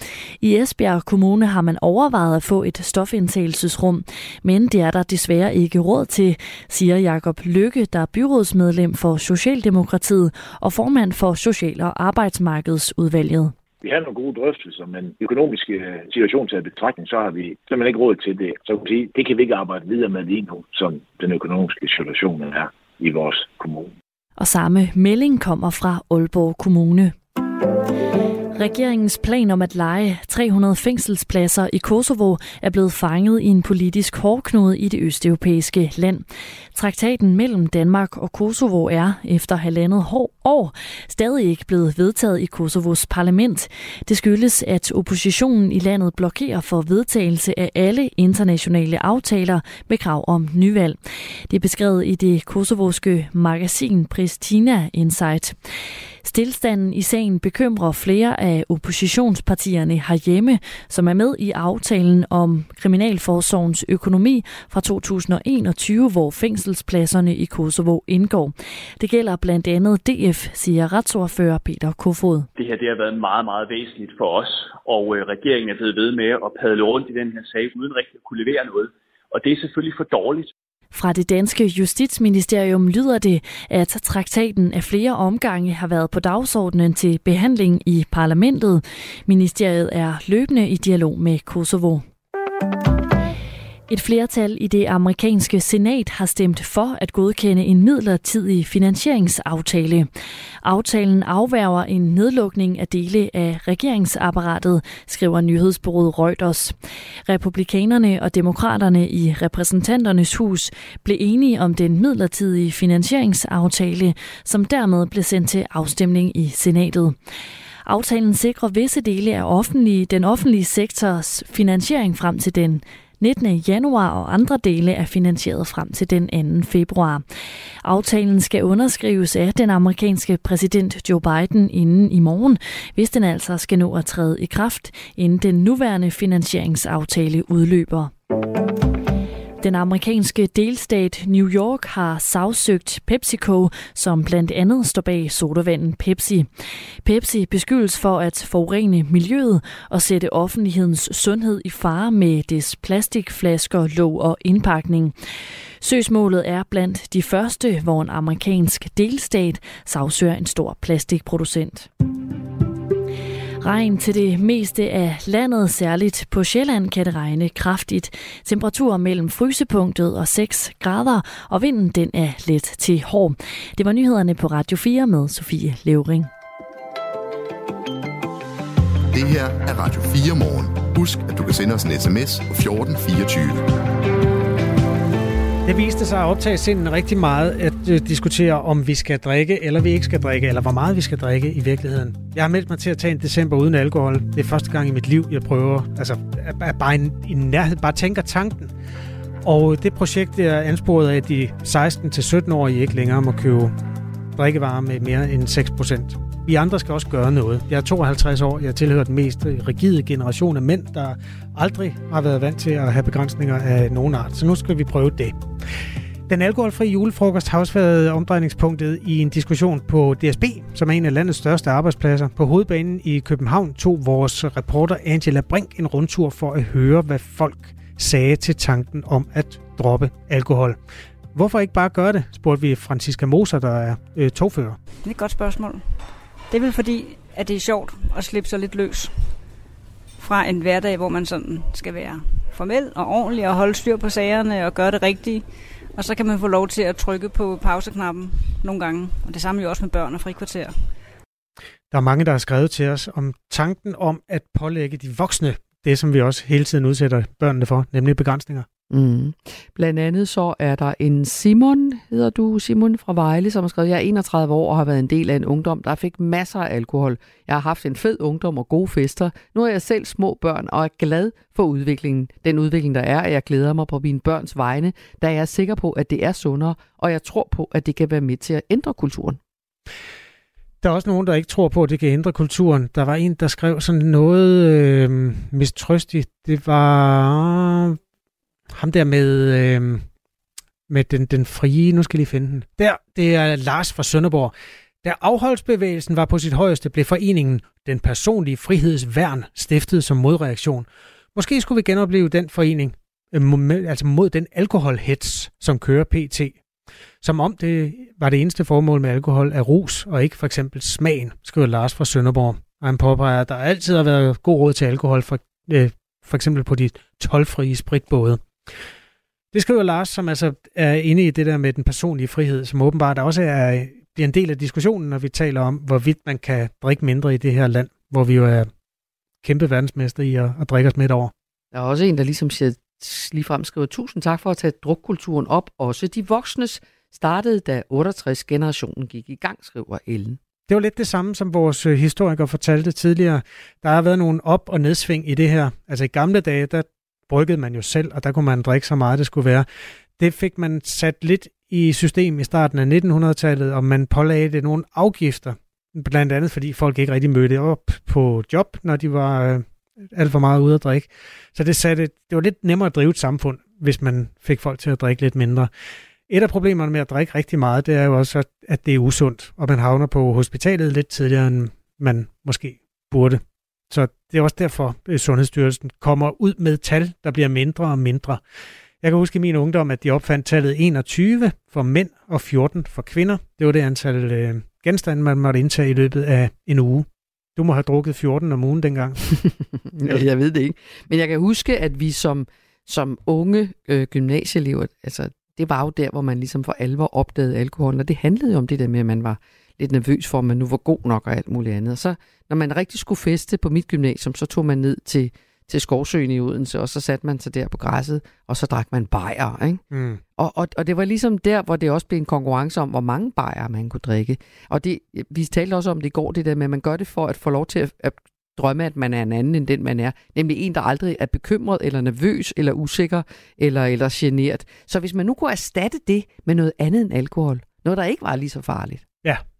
H: I Esbjerg Kommune har man overvejet at få et stofindtagelsesrum, men det er der desværre ikke råd til, siger Jakob Lykke, der er byrådsmedlem for Socialdemokratiet og formand for Social- og Arbejdsmarkedsudvalget
J: vi har nogle gode drøftelser, men økonomiske øh, situation til betragtning, så har vi simpelthen ikke råd til det. Så kan sige, det kan vi ikke arbejde videre med lige nu, som den økonomiske situation er i vores kommune.
H: Og samme melding kommer fra Aalborg Kommune. Regeringens plan om at lege 300 fængselspladser i Kosovo er blevet fanget i en politisk hårdknude i det østeuropæiske land. Traktaten mellem Danmark og Kosovo er efter halvandet år stadig ikke blevet vedtaget i Kosovos parlament. Det skyldes, at oppositionen i landet blokerer for vedtagelse af alle internationale aftaler med krav om nyvalg. Det er beskrevet i det kosovoske magasin Pristina Insight. Stilstanden i sagen bekymrer flere af oppositionspartierne herhjemme, som er med i aftalen om Kriminalforsorgens økonomi fra 2021, hvor fængselspladserne i Kosovo indgår. Det gælder blandt andet DF, siger retsordfører Peter Kofod.
K: Det her det har været meget, meget væsentligt for os, og øh, regeringen er blevet ved med at padle rundt i den her sag, uden rigtig at kunne levere noget. Og det er selvfølgelig for dårligt.
H: Fra det danske justitsministerium lyder det, at traktaten af flere omgange har været på dagsordenen til behandling i parlamentet. Ministeriet er løbende i dialog med Kosovo. Et flertal i det amerikanske senat har stemt for at godkende en midlertidig finansieringsaftale. Aftalen afværger en nedlukning af dele af regeringsapparatet, skriver nyhedsbureauet Reuters. Republikanerne og demokraterne i repræsentanternes hus blev enige om den midlertidige finansieringsaftale, som dermed blev sendt til afstemning i senatet. Aftalen sikrer visse dele af offentlige, den offentlige sektors finansiering frem til den 19. januar, og andre dele er finansieret frem til den 2. februar. Aftalen skal underskrives af den amerikanske præsident Joe Biden inden i morgen, hvis den altså skal nå at træde i kraft, inden den nuværende finansieringsaftale udløber. Den amerikanske delstat New York har sagsøgt PepsiCo, som blandt andet står bag sodavanden Pepsi. Pepsi beskyldes for at forurene miljøet og sætte offentlighedens sundhed i fare med des plastikflasker, låg og indpakning. Søgsmålet er blandt de første, hvor en amerikansk delstat sagsøger en stor plastikproducent. Regn til det meste af landet, særligt på Sjælland kan det regne kraftigt. Temperaturer mellem frysepunktet og 6 grader, og vinden den er let til hård. Det var nyhederne på Radio 4 med Sofie Levering.
B: Det her er Radio 4 morgen. Husk, at du kan sende os en sms på 1424.
C: Det viste sig at optage sinden rigtig meget at Øh, diskutere, om vi skal drikke, eller vi ikke skal drikke, eller hvor meget vi skal drikke i virkeligheden. Jeg har meldt mig til at tage en december uden alkohol. Det er første gang i mit liv, jeg prøver, altså at bare i, nærhed, bare tænker tanken. Og det projekt er ansporet af, at de 16-17-årige ikke længere må købe drikkevarer med mere end 6 procent. Vi andre skal også gøre noget. Jeg er 52 år. Jeg tilhører den mest rigide generation af mænd, der aldrig har været vant til at have begrænsninger af nogen art. Så nu skal vi prøve det. Den alkoholfri julefrokost har også været omdrejningspunktet i en diskussion på DSB, som er en af landets største arbejdspladser. På hovedbanen i København tog vores reporter Angela Brink en rundtur for at høre, hvad folk sagde til tanken om at droppe alkohol. Hvorfor ikke bare gøre det, spurgte vi Franziska Moser, der er øh, togfører.
L: Det er et godt spørgsmål. Det er vel fordi, at det er sjovt at slippe sig lidt løs fra en hverdag, hvor man sådan skal være formel og ordentlig og holde styr på sagerne og gøre det rigtige. Og så kan man få lov til at trykke på pauseknappen nogle gange. Og det samme jo også med børn og frikvarter.
C: Der er mange, der har skrevet til os om tanken om at pålægge de voksne det, som vi også hele tiden udsætter børnene for, nemlig begrænsninger.
D: Mm. Blandt andet så er der en Simon, hedder du Simon fra Vejle, som har skrevet, jeg er 31 år og har været en del af en ungdom, der fik masser af alkohol. Jeg har haft en fed ungdom og gode fester. Nu er jeg selv små børn og er glad for udviklingen. Den udvikling, der er, at jeg glæder mig på mine børns vegne, da jeg er sikker på, at det er sundere, og jeg tror på, at det kan være med til at ændre kulturen.
C: Der er også nogen, der ikke tror på, at det kan ændre kulturen. Der var en, der skrev sådan noget øh, mistrøstigt. Det var ham der med, øh, med den, den frie, nu skal jeg lige finde den. Der, det er Lars fra Sønderborg. Da afholdsbevægelsen var på sit højeste, blev foreningen Den Personlige Frihedsværn stiftet som modreaktion. Måske skulle vi genopleve den forening, øh, altså mod den alkoholhets, som kører PT. Som om det var det eneste formål med alkohol er rus, og ikke for eksempel smagen, skriver Lars fra Sønderborg. Og han påpeger, at der altid har været god råd til alkohol, for, øh, for eksempel på de tolvfrie spritbåde. Det skriver Lars, som altså er inde i det der med den personlige frihed, som åbenbart også er, bliver en del af diskussionen, når vi taler om, hvorvidt man kan drikke mindre i det her land, hvor vi jo er kæmpe verdensmester i at, at drikke os midt over.
D: Der er også en, der ligesom siger, ligefrem skriver, tusind tak for at tage drukkulturen op. Også de voksnes startede, da 68-generationen gik i gang, skriver Ellen.
C: Det var lidt det samme, som vores øh, historiker fortalte tidligere. Der har været nogle op- og nedsving i det her. Altså i gamle dage, der bryggede man jo selv, og der kunne man drikke så meget, det skulle være. Det fik man sat lidt i system i starten af 1900-tallet, og man pålagde det nogle afgifter, blandt andet fordi folk ikke rigtig mødte op på job, når de var øh, alt for meget ude at drikke. Så det, satte, det var lidt nemmere at drive et samfund, hvis man fik folk til at drikke lidt mindre. Et af problemerne med at drikke rigtig meget, det er jo også, at det er usundt, og man havner på hospitalet lidt tidligere, end man måske burde. Så det er også derfor, at Sundhedsstyrelsen kommer ud med tal, der bliver mindre og mindre. Jeg kan huske i min ungdom, at de opfandt tallet 21 for mænd og 14 for kvinder. Det var det antal øh, genstande, man måtte indtage i løbet af en uge. Du må have drukket 14 om ugen dengang. (laughs)
D: jeg ved det ikke. Men jeg kan huske, at vi som, som unge øh, gymnasieelever, altså det var jo der, hvor man ligesom for alvor opdagede alkohol, og det handlede jo om det der med, at man var lidt nervøs for, at man nu var god nok og alt muligt andet. Og så, når man rigtig skulle feste på mit gymnasium, så tog man ned til, til Skovsøen i Odense, og så satte man sig der på græsset, og så drak man bajer. Ikke? Mm. Og, og, og det var ligesom der, hvor det også blev en konkurrence om, hvor mange bajer man kunne drikke. Og det, vi talte også om det i går, det der med, at man gør det for at få lov til at, at drømme, at man er en anden end den, man er. Nemlig en, der aldrig er bekymret, eller nervøs, eller usikker, eller, eller generet. Så hvis man nu kunne erstatte det med noget andet end alkohol, noget, der ikke var lige så farligt.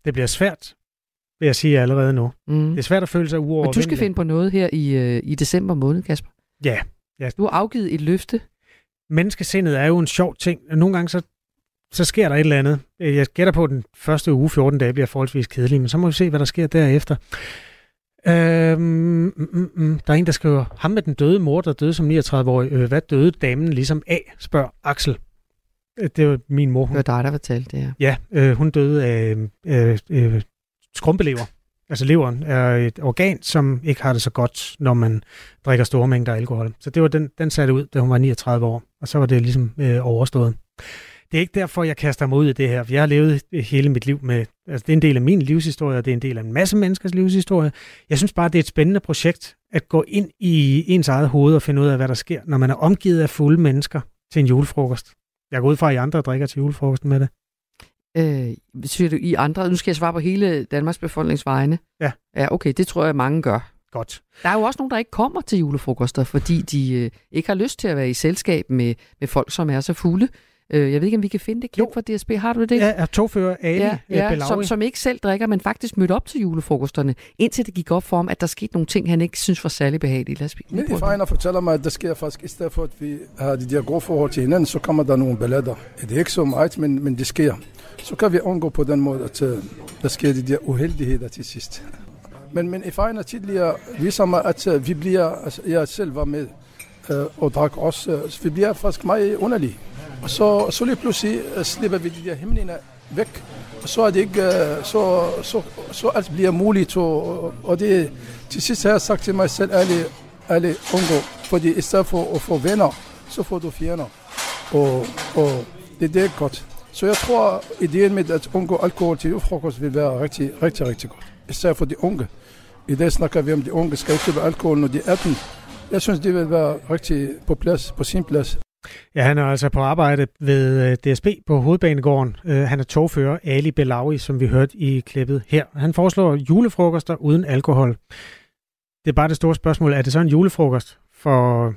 C: Det bliver svært, vil jeg sige allerede nu. Mm. Det er svært at føle sig uovervindelig.
D: Men du skal finde på noget her i, øh, i december måned, Kasper.
C: Ja. ja.
D: Du har afgivet et løfte.
C: menneskesindet er jo en sjov ting. Nogle gange så, så sker der et eller andet. Jeg gætter på, at den første uge, 14 dage, bliver forholdsvis kedelig, men så må vi se, hvad der sker derefter. Øhm, mm, mm, mm. Der er en, der skriver, ham med den døde mor, der døde som 39-årig. Øh, hvad døde damen ligesom af, spørger Axel. Øh, det var min mor. Hun,
D: det var dig, der fortalte det her.
C: Ja, øh, hun døde af øh, øh, skrumpelever. Altså leveren er et organ, som ikke har det så godt, når man drikker store mængder alkohol. Så det var den, den satte ud, da hun var 39 år, og så var det ligesom øh, overstået. Det er ikke derfor, jeg kaster mig ud i det her, for jeg har levet hele mit liv med, altså det er en del af min livshistorie, og det er en del af en masse menneskers livshistorie. Jeg synes bare, det er et spændende projekt at gå ind i ens eget hoved og finde ud af, hvad der sker, når man er omgivet af fulde mennesker til en julefrokost. Jeg går ud fra, at I andre drikker til julefrokosten med det.
D: Øh, siger du I andre? Nu skal jeg svare på hele Danmarks befolkningsvegne.
C: Ja.
D: Ja, okay, det tror jeg, mange gør.
C: Godt.
D: Der er jo også nogen, der ikke kommer til julefrokoster, fordi de øh, ikke har lyst til at være i selskab med, med folk, som er så fulde. Øh, jeg ved ikke, om vi kan finde det klip fra DSB. Har du det?
C: Ja, er togfører Ali
D: ja, ja,
C: Belawi.
D: som, som ikke selv drikker, men faktisk mødte op til julefrokosterne, indtil det gik op for ham, at der skete nogle ting, han ikke synes var særlig behagelige. Lad os
M: Min erfaringer fortæller mig, at der sker faktisk, i stedet for at vi har de der gode forhold til hinanden, så kommer der nogle ballader. Det er ikke så meget, men, men det sker. Så kan vi undgå på den måde, at uh, der sker de der uheldigheder til sidst. Men min erfaringer tidligere viser mig, at uh, vi bliver, altså jeg selv var med uh, og drak også, uh, vi bliver faktisk meget underlige. Og så, så lige pludselig øh, slipper vi de der himmelene væk, og så er det ikke, øh, så, så, så alt bliver muligt, og, og det, til sidst har jeg sagt til mig selv, ærligt, ærligt undgå, fordi i stedet for at få venner, så får du fjender, og, og det, det er godt. Så jeg tror, ideen med at undgå alkohol til frokost vil være rigtig, rigtig, rigtig godt. Især for de unge. I dag snakker vi om, de unge skal ikke alkohol, når de er 18. Jeg synes, det vil være rigtig på plads, på sin plads.
C: Ja, han er altså på arbejde ved øh, DSB på Hovedbanegården. Øh, han er togfører Ali Belawi, som vi hørte i klippet her. Han foreslår julefrokoster uden alkohol. Det er bare det store spørgsmål. Er det så en julefrokost? For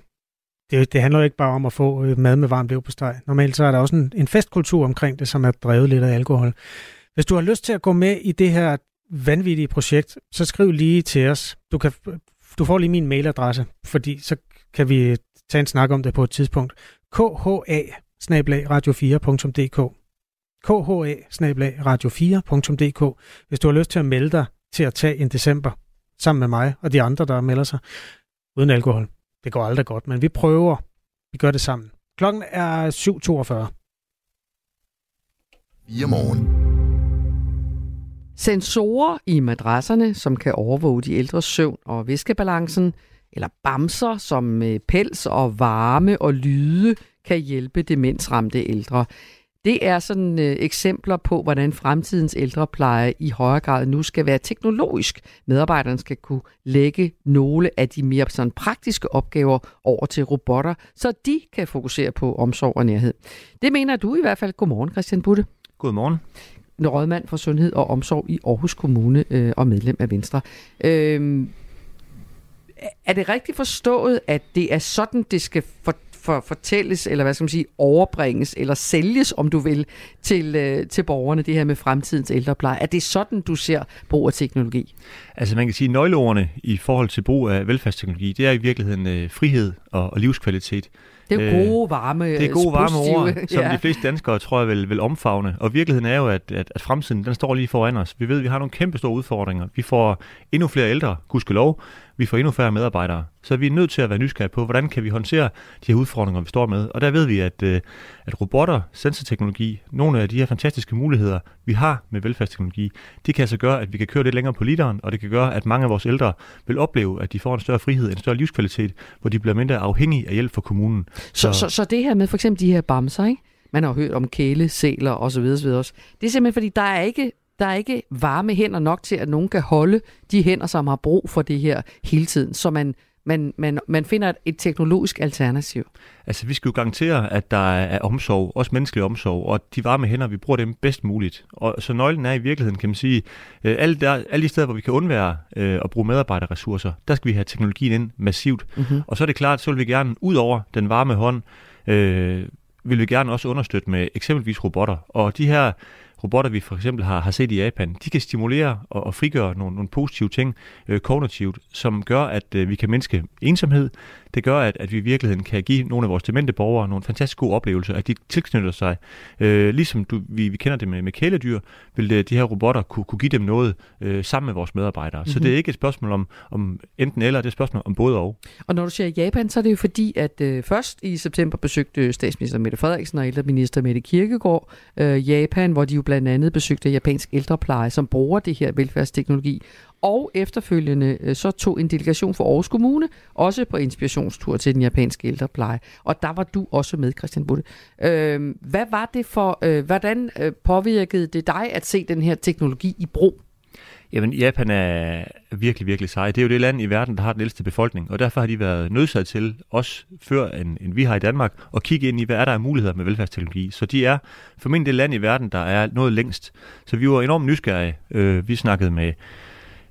C: det, det handler jo ikke bare om at få øh, mad med varmt lev på steg. Normalt så er der også en, en festkultur omkring det, som er drevet lidt af alkohol. Hvis du har lyst til at gå med i det her vanvittige projekt, så skriv lige til os. Du, kan, du får lige min mailadresse, fordi så kan vi tage en snak om det på et tidspunkt. kha radio4.dk kha radio4.dk Hvis du har lyst til at melde dig til at tage en december sammen med mig og de andre, der melder sig uden alkohol. Det går aldrig godt, men vi prøver. Vi gør det sammen. Klokken er 7.42.
B: 4 morgen.
D: Sensorer i madrasserne, som kan overvåge de ældres søvn og væskebalancen, eller bamser, som med pels og varme og lyde kan hjælpe demensramte ældre. Det er sådan øh, eksempler på, hvordan fremtidens ældrepleje i højere grad nu skal være teknologisk. Medarbejderne skal kunne lægge nogle af de mere sådan praktiske opgaver over til robotter, så de kan fokusere på omsorg og nærhed. Det mener du i hvert fald. Godmorgen, Christian Butte.
N: Godmorgen
D: rådmand for sundhed og omsorg i Aarhus Kommune øh, og medlem af Venstre. Øh, er det rigtigt forstået, at det er sådan, det skal for, for, fortælles, eller hvad skal man sige, overbringes, eller sælges, om du vil, til, øh, til borgerne, det her med fremtidens ældrepleje? Er det sådan, du ser brug af teknologi?
N: Altså man kan sige, at nøgleordene i forhold til brug af velfærdsteknologi, det er i virkeligheden øh, frihed og, og livskvalitet.
D: Det er gode, varme,
N: Det er gode, varme ord, som (laughs) ja. de fleste danskere, tror jeg, vil, vil omfavne. Og virkeligheden er jo, at, at, at fremtiden, den står lige foran os. Vi ved, at vi har nogle kæmpe store udfordringer. Vi får endnu flere ældre, gudskelov. Vi får endnu færre medarbejdere. Så vi er nødt til at være nysgerrige på, hvordan kan vi håndtere de her udfordringer, vi står med. Og der ved vi, at, øh, at robotter, sensorteknologi, nogle af de her fantastiske muligheder, vi har med velfærdsteknologi, det kan altså gøre, at vi kan køre lidt længere på literen, og det kan gøre, at mange af vores ældre vil opleve, at de får en større frihed, en større livskvalitet, hvor de bliver mindre afhængige af hjælp fra kommunen.
D: Så, så, så, så det her med for eksempel de her bamser, ikke? man har hørt om kæle, sæler osv. osv. Det er simpelthen, fordi der er ikke der er ikke varme hænder nok til, at nogen kan holde de hænder, som har brug for det her hele tiden. Så man, man, man, man finder et teknologisk alternativ.
N: Altså, vi skal jo garantere, at der er omsorg, også menneskelig omsorg, og de varme hænder, vi bruger dem bedst muligt. Og så nøglen er i virkeligheden, kan man sige, øh, alle, der, alle de steder, hvor vi kan undvære øh, at bruge medarbejderressourcer, der skal vi have teknologien ind massivt. Mm-hmm. Og så er det klart, så vil vi gerne, ud over den varme hånd, øh, vil vi gerne også understøtte med eksempelvis robotter. Og de her robotter, vi for eksempel har, har set i Japan, de kan stimulere og, og frigøre nogle, nogle positive ting øh, kognitivt, som gør, at øh, vi kan mindske ensomhed. Det gør, at, at vi i virkeligheden kan give nogle af vores demente borgere nogle fantastisk gode oplevelser, at de tilknytter sig. Øh, ligesom du, vi, vi kender det med, med kæledyr, vil det, de her robotter kunne, kunne give dem noget øh, sammen med vores medarbejdere. Mm-hmm. Så
D: Mhm.
N: det er ikke et spørgsmål om, om enten eller, det er et spørgsmål om både og.
D: Og når du siger Japan, så er det jo fordi, at øh, først i september besøgte statsminister Mette Frederiksen og ældreminister Mette Kirkegaard øh, Japan, hvor de jo blandt andet besøgte japansk ældrepleje, som bruger det her velfærdsteknologi. Og efterfølgende øh, så tog en delegation for Aarhus Kommune også på inspirationstur til den japanske ældrepleje. Og der var du også med, Christian Butte. Øh, hvad var det for, øh, hvordan øh, påvirkede det dig at se den her teknologi i brug?
N: Jamen, Japan er virkelig, virkelig sej. Det er jo det land i verden, der har den ældste befolkning, og derfor har de været nødsaget til, også før end, end vi har i Danmark, at kigge ind i, hvad er der af muligheder med velfærdsteknologi. Så de er formentlig det land i verden, der er noget længst. Så vi var enormt nysgerrige. Øh, vi snakkede med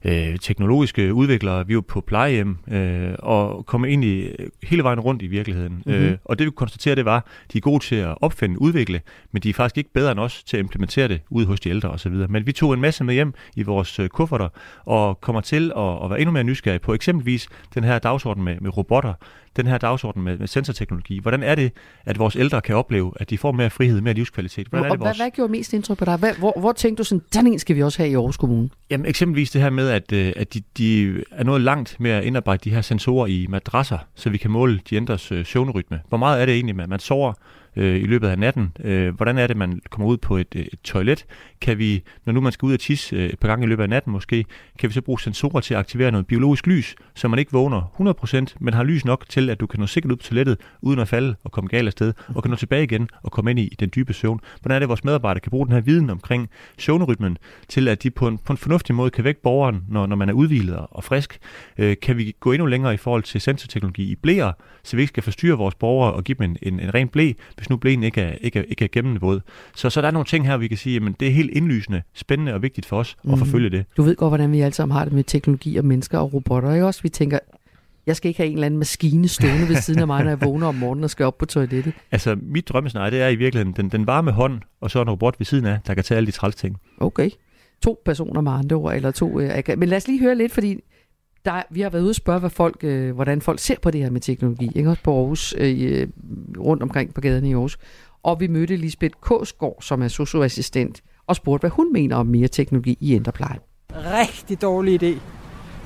N: øh, teknologiske udviklere, vi var på plejehjem øh, og kom ind i hele vejen rundt i virkeligheden.
O: Mhm.
N: Mm-hmm. Øh, og det vi kunne konstatere, det var, at de er gode til at opfinde, udvikle, men de er faktisk ikke bedre end os til at implementere det ude hos de ældre osv. Men vi tog en masse med hjem i vores øh, kufferter og kommer til at, at være endnu mere nysgerrige på eksempelvis den her dagsorden med, med robotter, den her dagsorden med, med sensorteknologi. Hvordan er det, at vores ældre kan opleve, at de får mere frihed, mere livskvalitet? Hvordan er
D: og
N: det,
D: hvad,
N: vores...
D: hvad gjorde mest indtryk på dig? Hvad, hvor, hvor tænkte du sådan, sådan en skal vi også have i Aarhus Kommune?
N: Jamen eksempelvis det her med, at, øh, at de, de er nået langt med at indarbejde de her sensorer i madrasser, så vi kan måle de ændres øh, søvnrytme. Hvor meget er det egentlig, at man sover øh, i løbet af natten? Øh, hvordan er det, man kommer ud på et, øh, et toilet? Kan vi, når nu man skal ud og tisse øh, et par gange i løbet af natten måske, kan vi så bruge sensorer til at aktivere noget biologisk lys, så man ikke vågner 100%, men har lys nok til, at du kan nå sikkert ud på toilettet, uden at falde og komme galt afsted, og kan nå tilbage igen og komme ind i den dybe søvn. Hvordan er det, at vores medarbejdere kan bruge den her viden omkring søvnrytmen, til at de på en, på en fornuftig måde kan vække borgeren, når, når man er udvilet og, og frisk? Øh, kan vi gå endnu længere i forhold til sensorteknologi i blæer, så vi ikke skal forstyrre vores borgere og give dem en, en, en ren blæ, hvis nu blæen ikke er, ikke er, ikke er gennemvåd. Så, så der er nogle ting her, vi kan sige, at det er helt indlysende, spændende og vigtigt for os at
D: Mhm.
N: forfølge det.
D: Du ved godt, hvordan vi alle sammen har det med teknologi og mennesker og robotter, ikke også? Vi tænker, jeg skal ikke have en eller anden maskine stående ved siden af mig, når jeg vågner om morgenen og skal op på toilettet.
N: Altså, mit drømmescenarie, det er i virkeligheden den, den varme hånd, og så en robot ved siden af, der kan tage alle de træls ting.
D: Okay. To personer med andre ord, eller to... Øh, men lad os lige høre lidt, fordi der, vi har været ude og spørge, hvad folk, øh, hvordan folk ser på det her med teknologi, ikke også på Aarhus, øh, rundt omkring på gaden i Aarhus. Og vi mødte Lisbeth Kåsgaard, som er socioassistent, og spurgte, hvad hun mener om mere teknologi i ældreplejen.
O: Rigtig dårlig idé.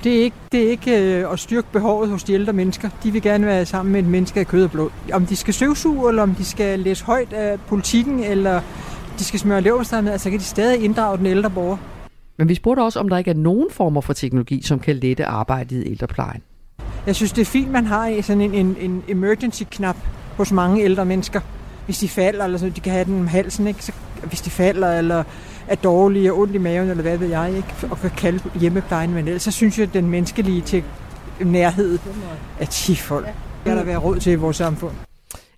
O: Det er ikke, det er ikke øh, at styrke behovet hos de ældre mennesker. De vil gerne være sammen med et menneske af kød og blod. Om de skal støvsuge, eller om de skal læse højt af politikken, eller de skal smøre leverpostej med, altså kan de stadig inddrage den ældre borger.
D: Men vi spurgte også, om der ikke er nogen former for teknologi, som kan lette arbejdet i ældreplejen.
O: Jeg synes, det er fint, man har sådan en, en, en emergency-knap hos mange ældre mennesker. Hvis de falder, eller så de kan have den om halsen, ikke? Så, hvis de falder, eller er dårlige og ondt i maven, eller hvad ved jeg, ikke? og kan kalde hjemmeplejen, men ellers så synes jeg, at den menneskelige til nærhed er 10 folk. Det er der være råd til i vores samfund.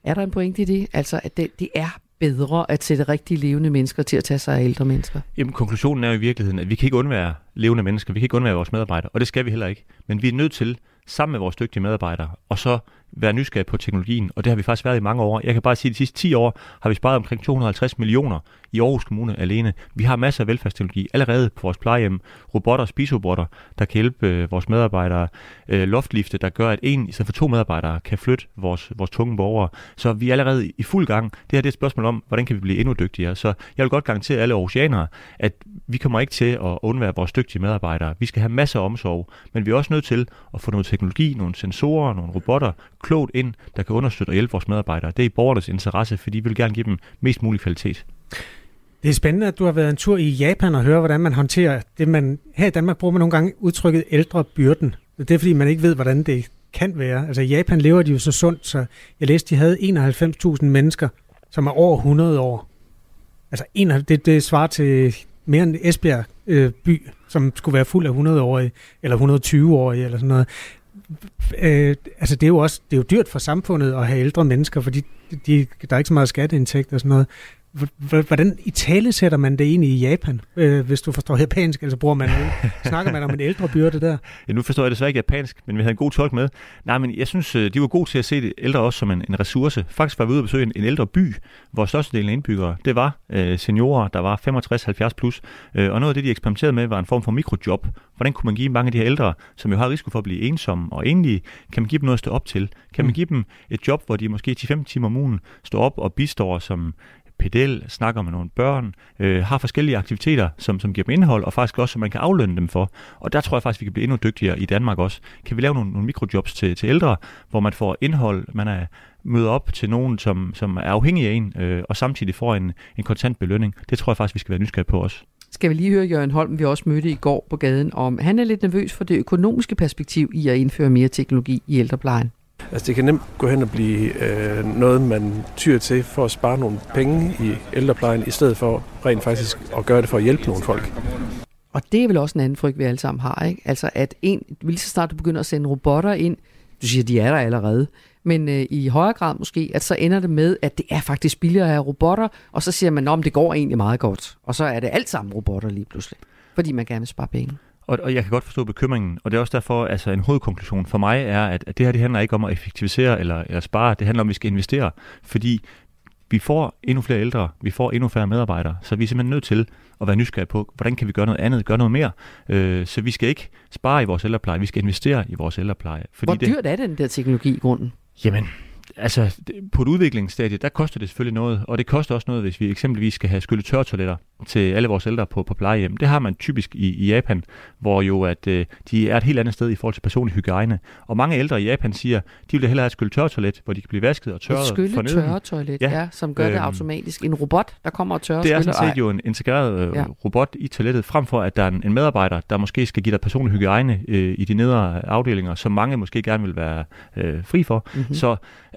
D: Er der en pointe i det? Altså, at det, det er bedre at sætte rigtige levende mennesker til at tage sig af ældre mennesker?
N: Jamen, konklusionen er jo i virkeligheden, at vi kan ikke undvære levende mennesker, vi kan ikke undvære vores medarbejdere, og det skal vi heller ikke. Men vi er nødt til, sammen med vores dygtige medarbejdere, og så være nysgerrige på teknologien, og det har vi faktisk været i mange år. Jeg kan bare sige, at de sidste 10 år har vi sparet omkring 250 millioner i Aarhus Kommune alene. Vi har masser af velfærdsteknologi allerede på vores plejehjem. Robotter, spisrobotter, der kan hjælpe øh, vores medarbejdere. Øh, loftlifte, der gør, at en i stedet for to medarbejdere kan flytte vores, vores tunge borgere. Så vi er allerede i fuld gang. Det her det er et spørgsmål om, hvordan kan vi blive endnu dygtigere. Så jeg vil godt garantere alle aarhusianere, at vi kommer ikke til at undvære vores dygtige medarbejdere. Vi skal have masser af omsorg, men vi er også nødt til at få noget teknologi, nogle sensorer, nogle robotter klogt ind, der kan understøtte og hjælpe vores medarbejdere. Det er i borgernes interesse, fordi vi vil gerne give dem mest mulig kvalitet.
C: Det er spændende, at du har været en tur i Japan og høre, hvordan man håndterer det, man... Her i Danmark bruger man nogle gange udtrykket ældrebyrden. Det er, fordi man ikke ved, hvordan det kan være. Altså i Japan lever de jo så sundt, så jeg læste, de havde 91.000 mennesker, som er over 100 år. Altså en, det, det svarer til mere end Esbjerg øh, by, som skulle være fuld af 100-årige, eller 120-årige, eller sådan noget. Øh, altså det er jo også det er jo dyrt for samfundet at have ældre mennesker, fordi de, der er ikke så meget skatteindtægt og sådan noget. Hvordan i tale sætter man det egentlig i Japan, øh, hvis du forstår japansk, altså bruger man, (laughs) snakker man om en ældre byrde der?
N: Ja, nu forstår jeg desværre ikke japansk, men vi havde en god tolk med. Nej, men jeg synes, øh, de var gode til at se det ældre også som en, en ressource. Faktisk var vi ude at besøge en, en ældre by, hvor størstedelen af indbyggere, det var øh, seniorer, der var 65-70 plus. Øh, og noget af det, de eksperimenterede med, var en form for mikrojob. Hvordan kunne man give mange af de her ældre, som jo har risiko for at blive ensomme og enlige, kan man give dem noget at stå op til? Kan man mm. give dem et job, hvor de måske 10-15 timer om ugen står op og bistår som pedel, snakker med nogle børn, øh, har forskellige aktiviteter, som, som giver dem indhold, og faktisk også, som man kan aflønne dem for. Og der tror jeg faktisk, vi kan blive endnu dygtigere i Danmark også. Kan vi lave nogle, nogle mikrojobs til, til ældre, hvor man får indhold, man er møder op til nogen, som, som er afhængig af en, øh, og samtidig får en, en kontant belønning. Det tror jeg faktisk, vi skal være nysgerrige på også.
D: Skal vi lige høre Jørgen Holm, vi også mødte i går på gaden, om han er lidt nervøs for det økonomiske perspektiv i at indføre mere teknologi i ældreplejen.
P: Altså det kan nemt gå hen og blive øh, noget, man tyr til for at spare nogle penge i ældreplejen, i stedet for rent faktisk at gøre det for at hjælpe nogle folk.
D: Og det er vel også en anden frygt, vi alle sammen har, ikke? Altså at en, lige så snart du begynder at sende robotter ind, du siger, de er der allerede, men øh, i højere grad måske, at så ender det med, at det er faktisk billigere at have robotter, og så siger man, at det går egentlig meget godt. Og så er det alt sammen robotter lige pludselig, fordi man gerne vil spare penge.
N: Og, og jeg kan godt forstå bekymringen, og det er også derfor, altså en hovedkonklusion for mig er, at, at det her det handler ikke om at effektivisere eller, eller spare, det handler om, at vi skal investere, fordi vi får endnu flere ældre, vi får endnu færre medarbejdere, så vi er simpelthen nødt til at være nysgerrige på, hvordan kan vi gøre noget andet, gøre noget mere. Øh, så vi skal ikke spare i vores ældrepleje, vi skal investere i vores ældrepleje.
D: Fordi Hvor dyrt det, er den der teknologi i grunden?
N: Jamen, altså, på et udviklingsstadie, der koster det selvfølgelig noget, og det koster også noget, hvis vi eksempelvis skal have skyllet tørretoiletter til alle vores ældre på, på plejehjem. Det har man typisk i, i Japan, hvor jo at øh, de er et helt andet sted i forhold til personlig hygiejne. Og mange ældre i Japan siger, de vil hellere have et skyllet tørretoilet, hvor de kan blive vasket og tørret
D: Et skyllet tørretoilet, ja, ja, som gør øhm, det automatisk. En robot, der kommer og tørrer
N: Det er sådan set jo en integreret øh, ja. robot i toilettet, frem for at der er en, en medarbejder, der måske skal give dig personlig hygiejne øh, i de nedre afdelinger, som mange måske gerne vil være øh, fri for. Mm-hmm. Så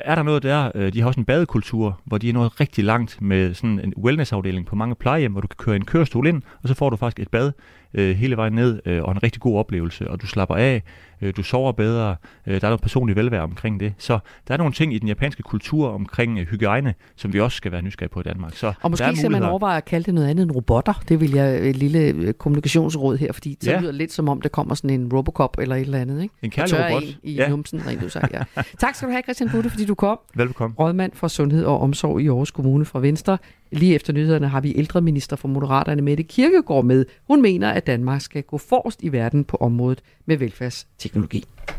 N: er der noget der, øh, de har også en badekultur, hvor de er nået rigtig langt med sådan en wellnessafdeling på mange plejehjem, hvor du kan køre en kørestol ind, og så får du faktisk et bad øh, hele vejen ned, øh, og en rigtig god oplevelse, og du slapper af, øh, du sover bedre, øh, der er noget personligt velvære omkring det. Så der er nogle ting i den japanske kultur omkring øh, hygiejne, som vi også skal være nysgerrige på i Danmark. Så
D: og måske skal man overveje at kalde det noget andet end robotter. Det vil jeg et lille øh, kommunikationsråd her, fordi det ja. lyder lidt som om, der kommer sådan en Robocop eller et eller andet. Ikke?
N: En kærlig robot. En
D: i ja. numsen, rent du sagt, ja. (laughs) tak skal du have, Christian Butte, fordi du kom.
N: Velkommen.
D: Rådmand for Sundhed og Omsorg i Aarhus Kommune fra Venstre. Lige efter nyhederne har vi ældreminister for Moderaterne Mette Kirkegaard med. Hun mener, at Danmark skal gå forrest i verden på området med velfærdsteknologi. ciclo.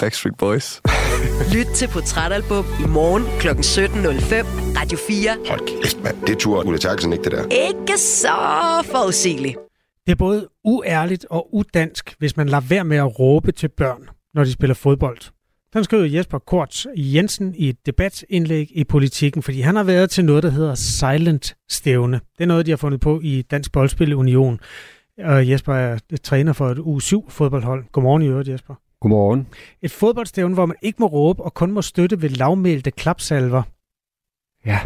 Q: Backstreet Boys. (laughs)
R: Lyt til Portrætalbum i morgen kl. 17.05. Radio 4.
S: Hold kæft, mand. Det tur Ulla Terkelsen ikke, det der.
R: Ikke så forudsigeligt.
C: Det er både uærligt og udansk, hvis man lader være med at råbe til børn, når de spiller fodbold. Den skriver Jesper Korts Jensen i et debatindlæg i politikken, fordi han har været til noget, der hedder Silent Stævne. Det er noget, de har fundet på i Dansk Boldspil Union. Og Jesper er træner for et U7 fodboldhold. Godmorgen i øvrigt, Jesper.
T: Godmorgen.
C: Et fodboldstævne, hvor man ikke må råbe og kun må støtte ved lavmælte klapsalver.
T: Ja.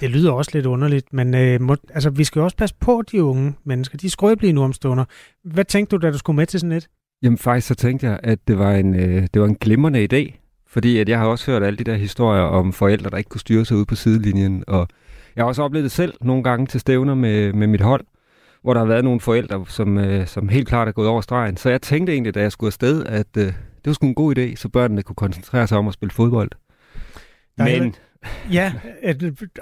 C: Det lyder også lidt underligt, men øh, må, altså, vi skal jo også passe på de unge mennesker. De er skrøbelige nu om stunder. Hvad tænkte du, da du skulle med til sådan et?
T: Jamen faktisk så tænkte jeg, at det var en, øh, det var en glimrende idé. Fordi at jeg har også hørt alle de der historier om forældre, der ikke kunne styre sig ud på sidelinjen. Og jeg har også oplevet det selv nogle gange til stævner med, med mit hold hvor der har været nogle forældre, som, øh, som helt klart er gået over stregen. Så jeg tænkte egentlig, da jeg skulle afsted, at øh, det var sgu en god idé, så børnene kunne koncentrere sig om at spille fodbold.
C: Men... Ja,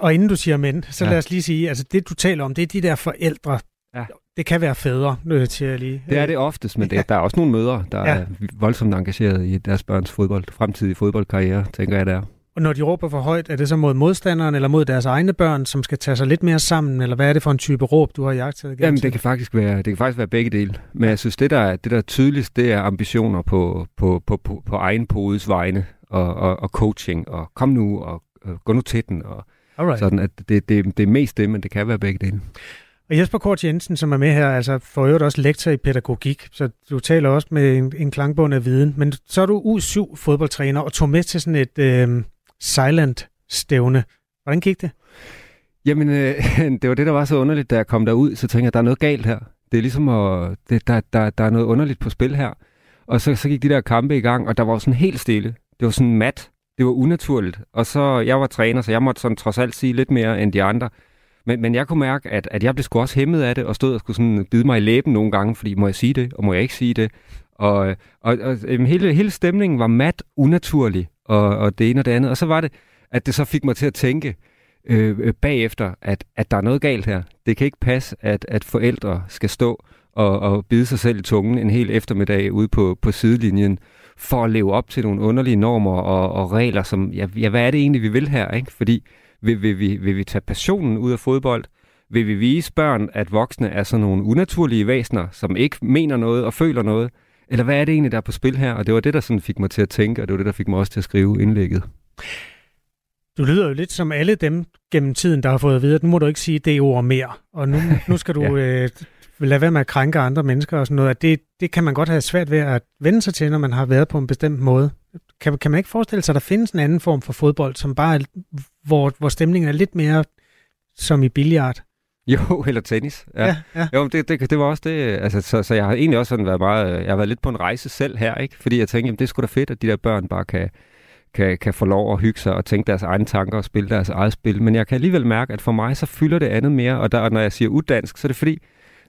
C: og inden du siger men, så ja. lad os lige sige, altså det du taler om, det er de der forældre, ja. det kan være fædre, nødt til at lige...
T: Det er det oftest, men det, ja. der er også nogle mødre, der ja. er voldsomt engageret i deres børns fodbold, fremtidige fodboldkarriere, tænker jeg, det er.
C: Og når de råber for højt, er det så mod modstanderen eller mod deres egne børn, som skal tage sig lidt mere sammen, eller hvad er det for en type råb, du har jagtet?
T: Jamen, det kan faktisk være, det kan faktisk være begge dele. Men jeg synes, det der, det der er tydeligst, det er ambitioner på, på, på, på, på egen podes vegne, og, og, og coaching, og kom nu, og, og gå nu til den, og
C: Alright.
T: Sådan at det, det, det er mest det, men det kan være begge dele.
C: Og Jesper Kort Jensen, som er med her, altså for øvrigt også lektor i pædagogik, så du taler også med en, en klangbund af viden, men så er du U7 fodboldtræner og tog med til sådan et øh, silent stævne. Hvordan gik det?
T: Jamen, øh, (laughs) det var det, der var så underligt, da jeg kom derud, så tænkte jeg, der er noget galt her. Det er ligesom, at, det, der, der, der er noget underligt på spil her. Og så, så gik de der kampe i gang, og der var sådan helt stille. Det var sådan mat. Det var unaturligt. Og så, jeg var træner, så jeg måtte sådan trods alt sige lidt mere end de andre. Men, men jeg kunne mærke, at, at jeg blev sgu også hæmmet af det, og stod og skulle sådan bide mig i læben nogle gange, fordi må jeg sige det, og må jeg ikke sige det? Og, og, og hele, hele stemningen var mat unaturlig, og, og det ene og det andet. Og så var det, at det så fik mig til at tænke øh, øh, bagefter, at, at der er noget galt her. Det kan ikke passe, at, at forældre skal stå og, og bide sig selv i tungen en hel eftermiddag ude på, på sidelinjen, for at leve op til nogle underlige normer og, og regler, som, ja, ja, hvad er det egentlig, vi vil her? Ikke? Fordi vil, vil, vi, vil vi tage passionen ud af fodbold? Vil vi vise børn, at voksne er sådan nogle unaturlige væsener, som ikke mener noget og føler noget? Eller hvad er det egentlig, der er på spil her? Og det var det, der sådan fik mig til at tænke, og det var det, der fik mig også til at skrive indlægget.
C: Du lyder jo lidt som alle dem gennem tiden, der har fået at vide, at nu må du ikke sige det ord mere, og nu, (laughs) nu skal du ja. øh, lade være med at krænke andre mennesker og sådan noget. At det, det kan man godt have svært ved at vende sig til, når man har været på en bestemt måde. Kan, kan man ikke forestille sig, at der findes en anden form for fodbold, som bare hvor, hvor stemningen er lidt mere som i billiard?
T: Jo, (laughs) eller tennis. Ja.
C: Ja, ja.
T: Jo, det, det, det var også det. Altså, så, så jeg har egentlig også sådan været meget... Jeg har været lidt på en rejse selv her, ikke? Fordi jeg tænkte, jamen, det sgu da fedt, at de der børn bare kan, kan, kan få lov at hygge sig og tænke deres egne tanker og spille deres eget spil. Men jeg kan alligevel mærke, at for mig så fylder det andet mere. Og der, når jeg siger uddansk, så er det fordi,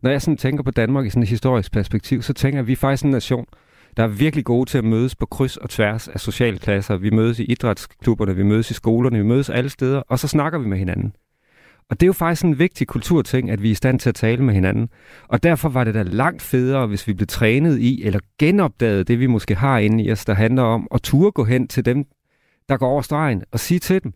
T: når jeg sådan tænker på Danmark i sådan et historisk perspektiv, så tænker jeg, at vi er faktisk en nation, der er virkelig gode til at mødes på kryds og tværs af sociale klasser. Vi mødes i idrætsklubberne, vi mødes i skolerne, vi mødes alle steder, og så snakker vi med hinanden. Og det er jo faktisk en vigtig kulturting, at vi er i stand til at tale med hinanden. Og derfor var det da langt federe, hvis vi blev trænet i, eller genopdaget det, vi måske har inde i os, der handler om at turde gå hen til dem, der går over stregen, og sige til dem,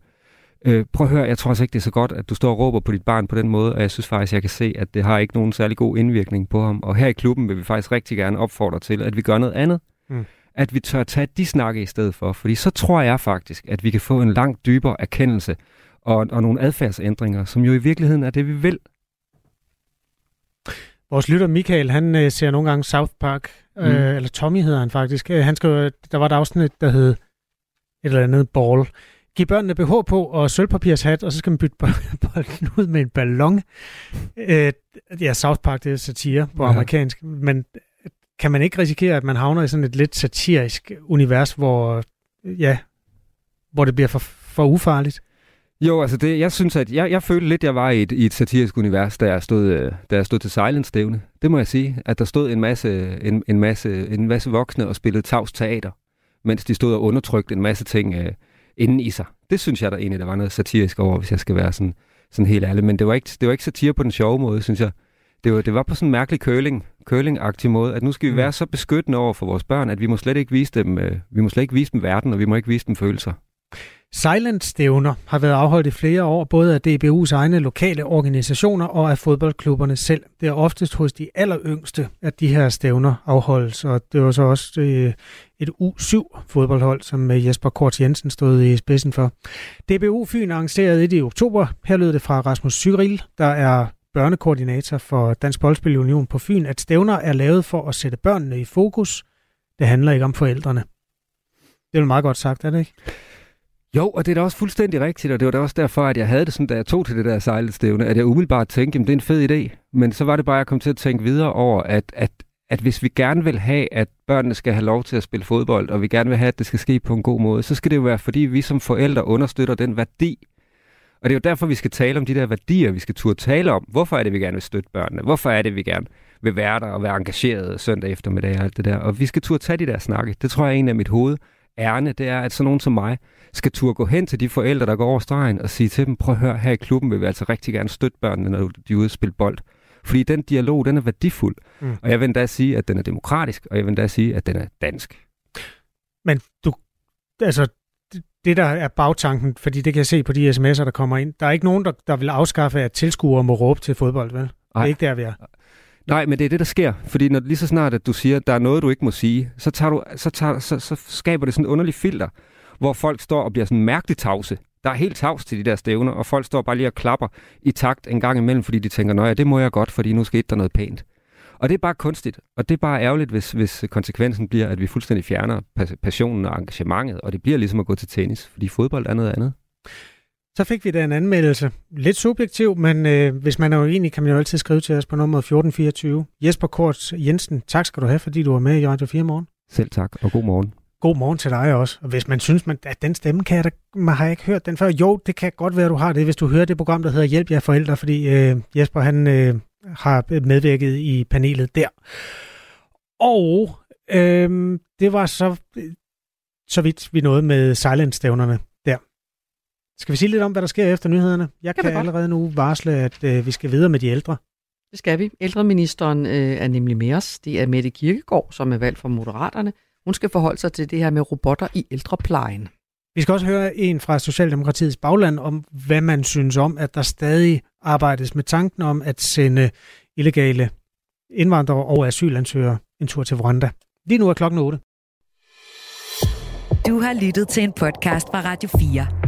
T: øh, prøv at høre, jeg tror også ikke, det er så godt, at du står og råber på dit barn på den måde, og jeg synes faktisk, jeg kan se, at det har ikke nogen særlig god indvirkning på ham. Og her i klubben vil vi faktisk rigtig gerne opfordre til, at vi gør noget andet. Mm. At vi tør tage de snakke i stedet for. Fordi så tror jeg faktisk, at vi kan få en langt dybere erkendelse og, og nogle adfærdsændringer, som jo i virkeligheden er det, vi vil.
C: Vores lytter Michael, han øh, ser nogle gange South Park, mm. øh, eller Tommy hedder han faktisk. Øh, han skrev, der var et afsnit, der hed et eller andet ball. Giv børnene BH på og sølvpapirshat, og så skal man bytte (laughs) bolden ud med en ballon. Øh, ja, South Park, det er satire på ja. amerikansk, men kan man ikke risikere, at man havner i sådan et lidt satirisk univers, hvor, ja, hvor det bliver for, for ufarligt?
T: Jo, altså det, jeg synes, at jeg, jeg følte lidt, at jeg var i et, i et satirisk univers, da jeg stod, øh, da jeg stod til Silence-stævne. Det må jeg sige, at der stod en masse, en, en masse, en masse voksne og spillede tavs teater, mens de stod og undertrykte en masse ting øh, inden i sig. Det synes jeg der egentlig, der var noget satirisk over, hvis jeg skal være sådan, sådan helt ærlig. Men det var, ikke, det var ikke satire på den sjove måde, synes jeg. Det var, det var på sådan en mærkelig curling, curling-agtig måde, at nu skal vi mm. være så beskyttende over for vores børn, at vi må slet ikke vise dem, øh, vi må slet ikke vise dem verden, og vi må ikke vise dem følelser.
C: Silent-stævner har været afholdt i flere år, både af DBU's egne lokale organisationer og af fodboldklubberne selv. Det er oftest hos de alleryngste, at de her stævner afholdes, og det var så også øh, et U7-fodboldhold, som øh, Jesper Kort Jensen stod i spidsen for. DBU Fyn arrangerede et i oktober. Her lød det fra Rasmus Cyril, der er børnekoordinator for Dansk Boldspil Union på Fyn, at stævner er lavet for at sætte børnene i fokus. Det handler ikke om forældrene. Det er jo meget godt sagt, er det ikke?
T: Jo, og det er da også fuldstændig rigtigt, og det var da også derfor, at jeg havde det sådan, da jeg tog til det der sejlestævne, at jeg umiddelbart tænkte, at det er en fed idé. Men så var det bare, at jeg kom til at tænke videre over, at, at, at hvis vi gerne vil have, at børnene skal have lov til at spille fodbold, og vi gerne vil have, at det skal ske på en god måde, så skal det jo være, fordi vi som forældre understøtter den værdi. Og det er jo derfor, vi skal tale om de der værdier, vi skal turde tale om. Hvorfor er det, vi gerne vil støtte børnene? Hvorfor er det, vi gerne vil være der og være engageret søndag eftermiddag og alt det der? Og vi skal turde tage de der snakke. Det tror jeg er en af mit hoved ærne, det er, at sådan nogen som mig skal turde gå hen til de forældre, der går over stregen og sige til dem, prøv at høre, her i klubben vil vi altså rigtig gerne støtte børnene, når de er ude og spille bold. Fordi den dialog, den er værdifuld. Mm. Og jeg vil endda sige, at den er demokratisk, og jeg vil endda sige, at den er dansk.
C: Men du, altså, det der er bagtanken, fordi det kan jeg se på de sms'er, der kommer ind, der er ikke nogen, der, der vil afskaffe, at tilskuere må råbe til fodbold, vel? Det er ikke der, vi er.
T: Nej, men det er det, der sker. Fordi når, lige så snart, at du siger, at der er noget, du ikke må sige, så, tager du, så, tager, så, så skaber det sådan en underlig filter, hvor folk står og bliver sådan mærkeligt tavse. Der er helt tavs til de der stævner, og folk står bare lige og klapper i takt en gang imellem, fordi de tænker, ja, det må jeg godt, fordi nu skete der noget pænt. Og det er bare kunstigt, og det er bare ærgerligt, hvis, hvis konsekvensen bliver, at vi fuldstændig fjerner passionen og engagementet, og det bliver ligesom at gå til tennis, fordi fodbold er noget andet.
C: Så fik vi da en anmeldelse. Lidt subjektiv, men øh, hvis man er uenig, kan man jo altid skrive til os på nummer 1424. Jesper Kort Jensen, tak skal du have, fordi du var med i Radio 4 morgen.
T: Selv tak, og god morgen.
C: God morgen til dig også. Og hvis man synes, man, at den stemme kan jeg da, man har ikke hørt den før. Jo, det kan godt være, at du har det, hvis du hører det program, der hedder Hjælp jer forældre, fordi øh, Jesper han øh, har medvirket i panelet der. Og øh, det var så, så vidt vi nåede med silent-stævnerne der. Skal vi sige lidt om, hvad der sker efter nyhederne? Jeg kan allerede nu varsle, at øh, vi skal videre med de ældre.
D: Det skal vi. Ældreministeren øh, er nemlig med os. Det er Mette Kirkegaard, som er valgt for Moderaterne. Hun skal forholde sig til det her med robotter i ældreplejen.
C: Vi skal også høre en fra Socialdemokratiets bagland om, hvad man synes om, at der stadig arbejdes med tanken om at sende illegale indvandrere og asylansøgere en tur til Rwanda. Lige nu er klokken 8.
R: Du har lyttet til en podcast fra Radio 4.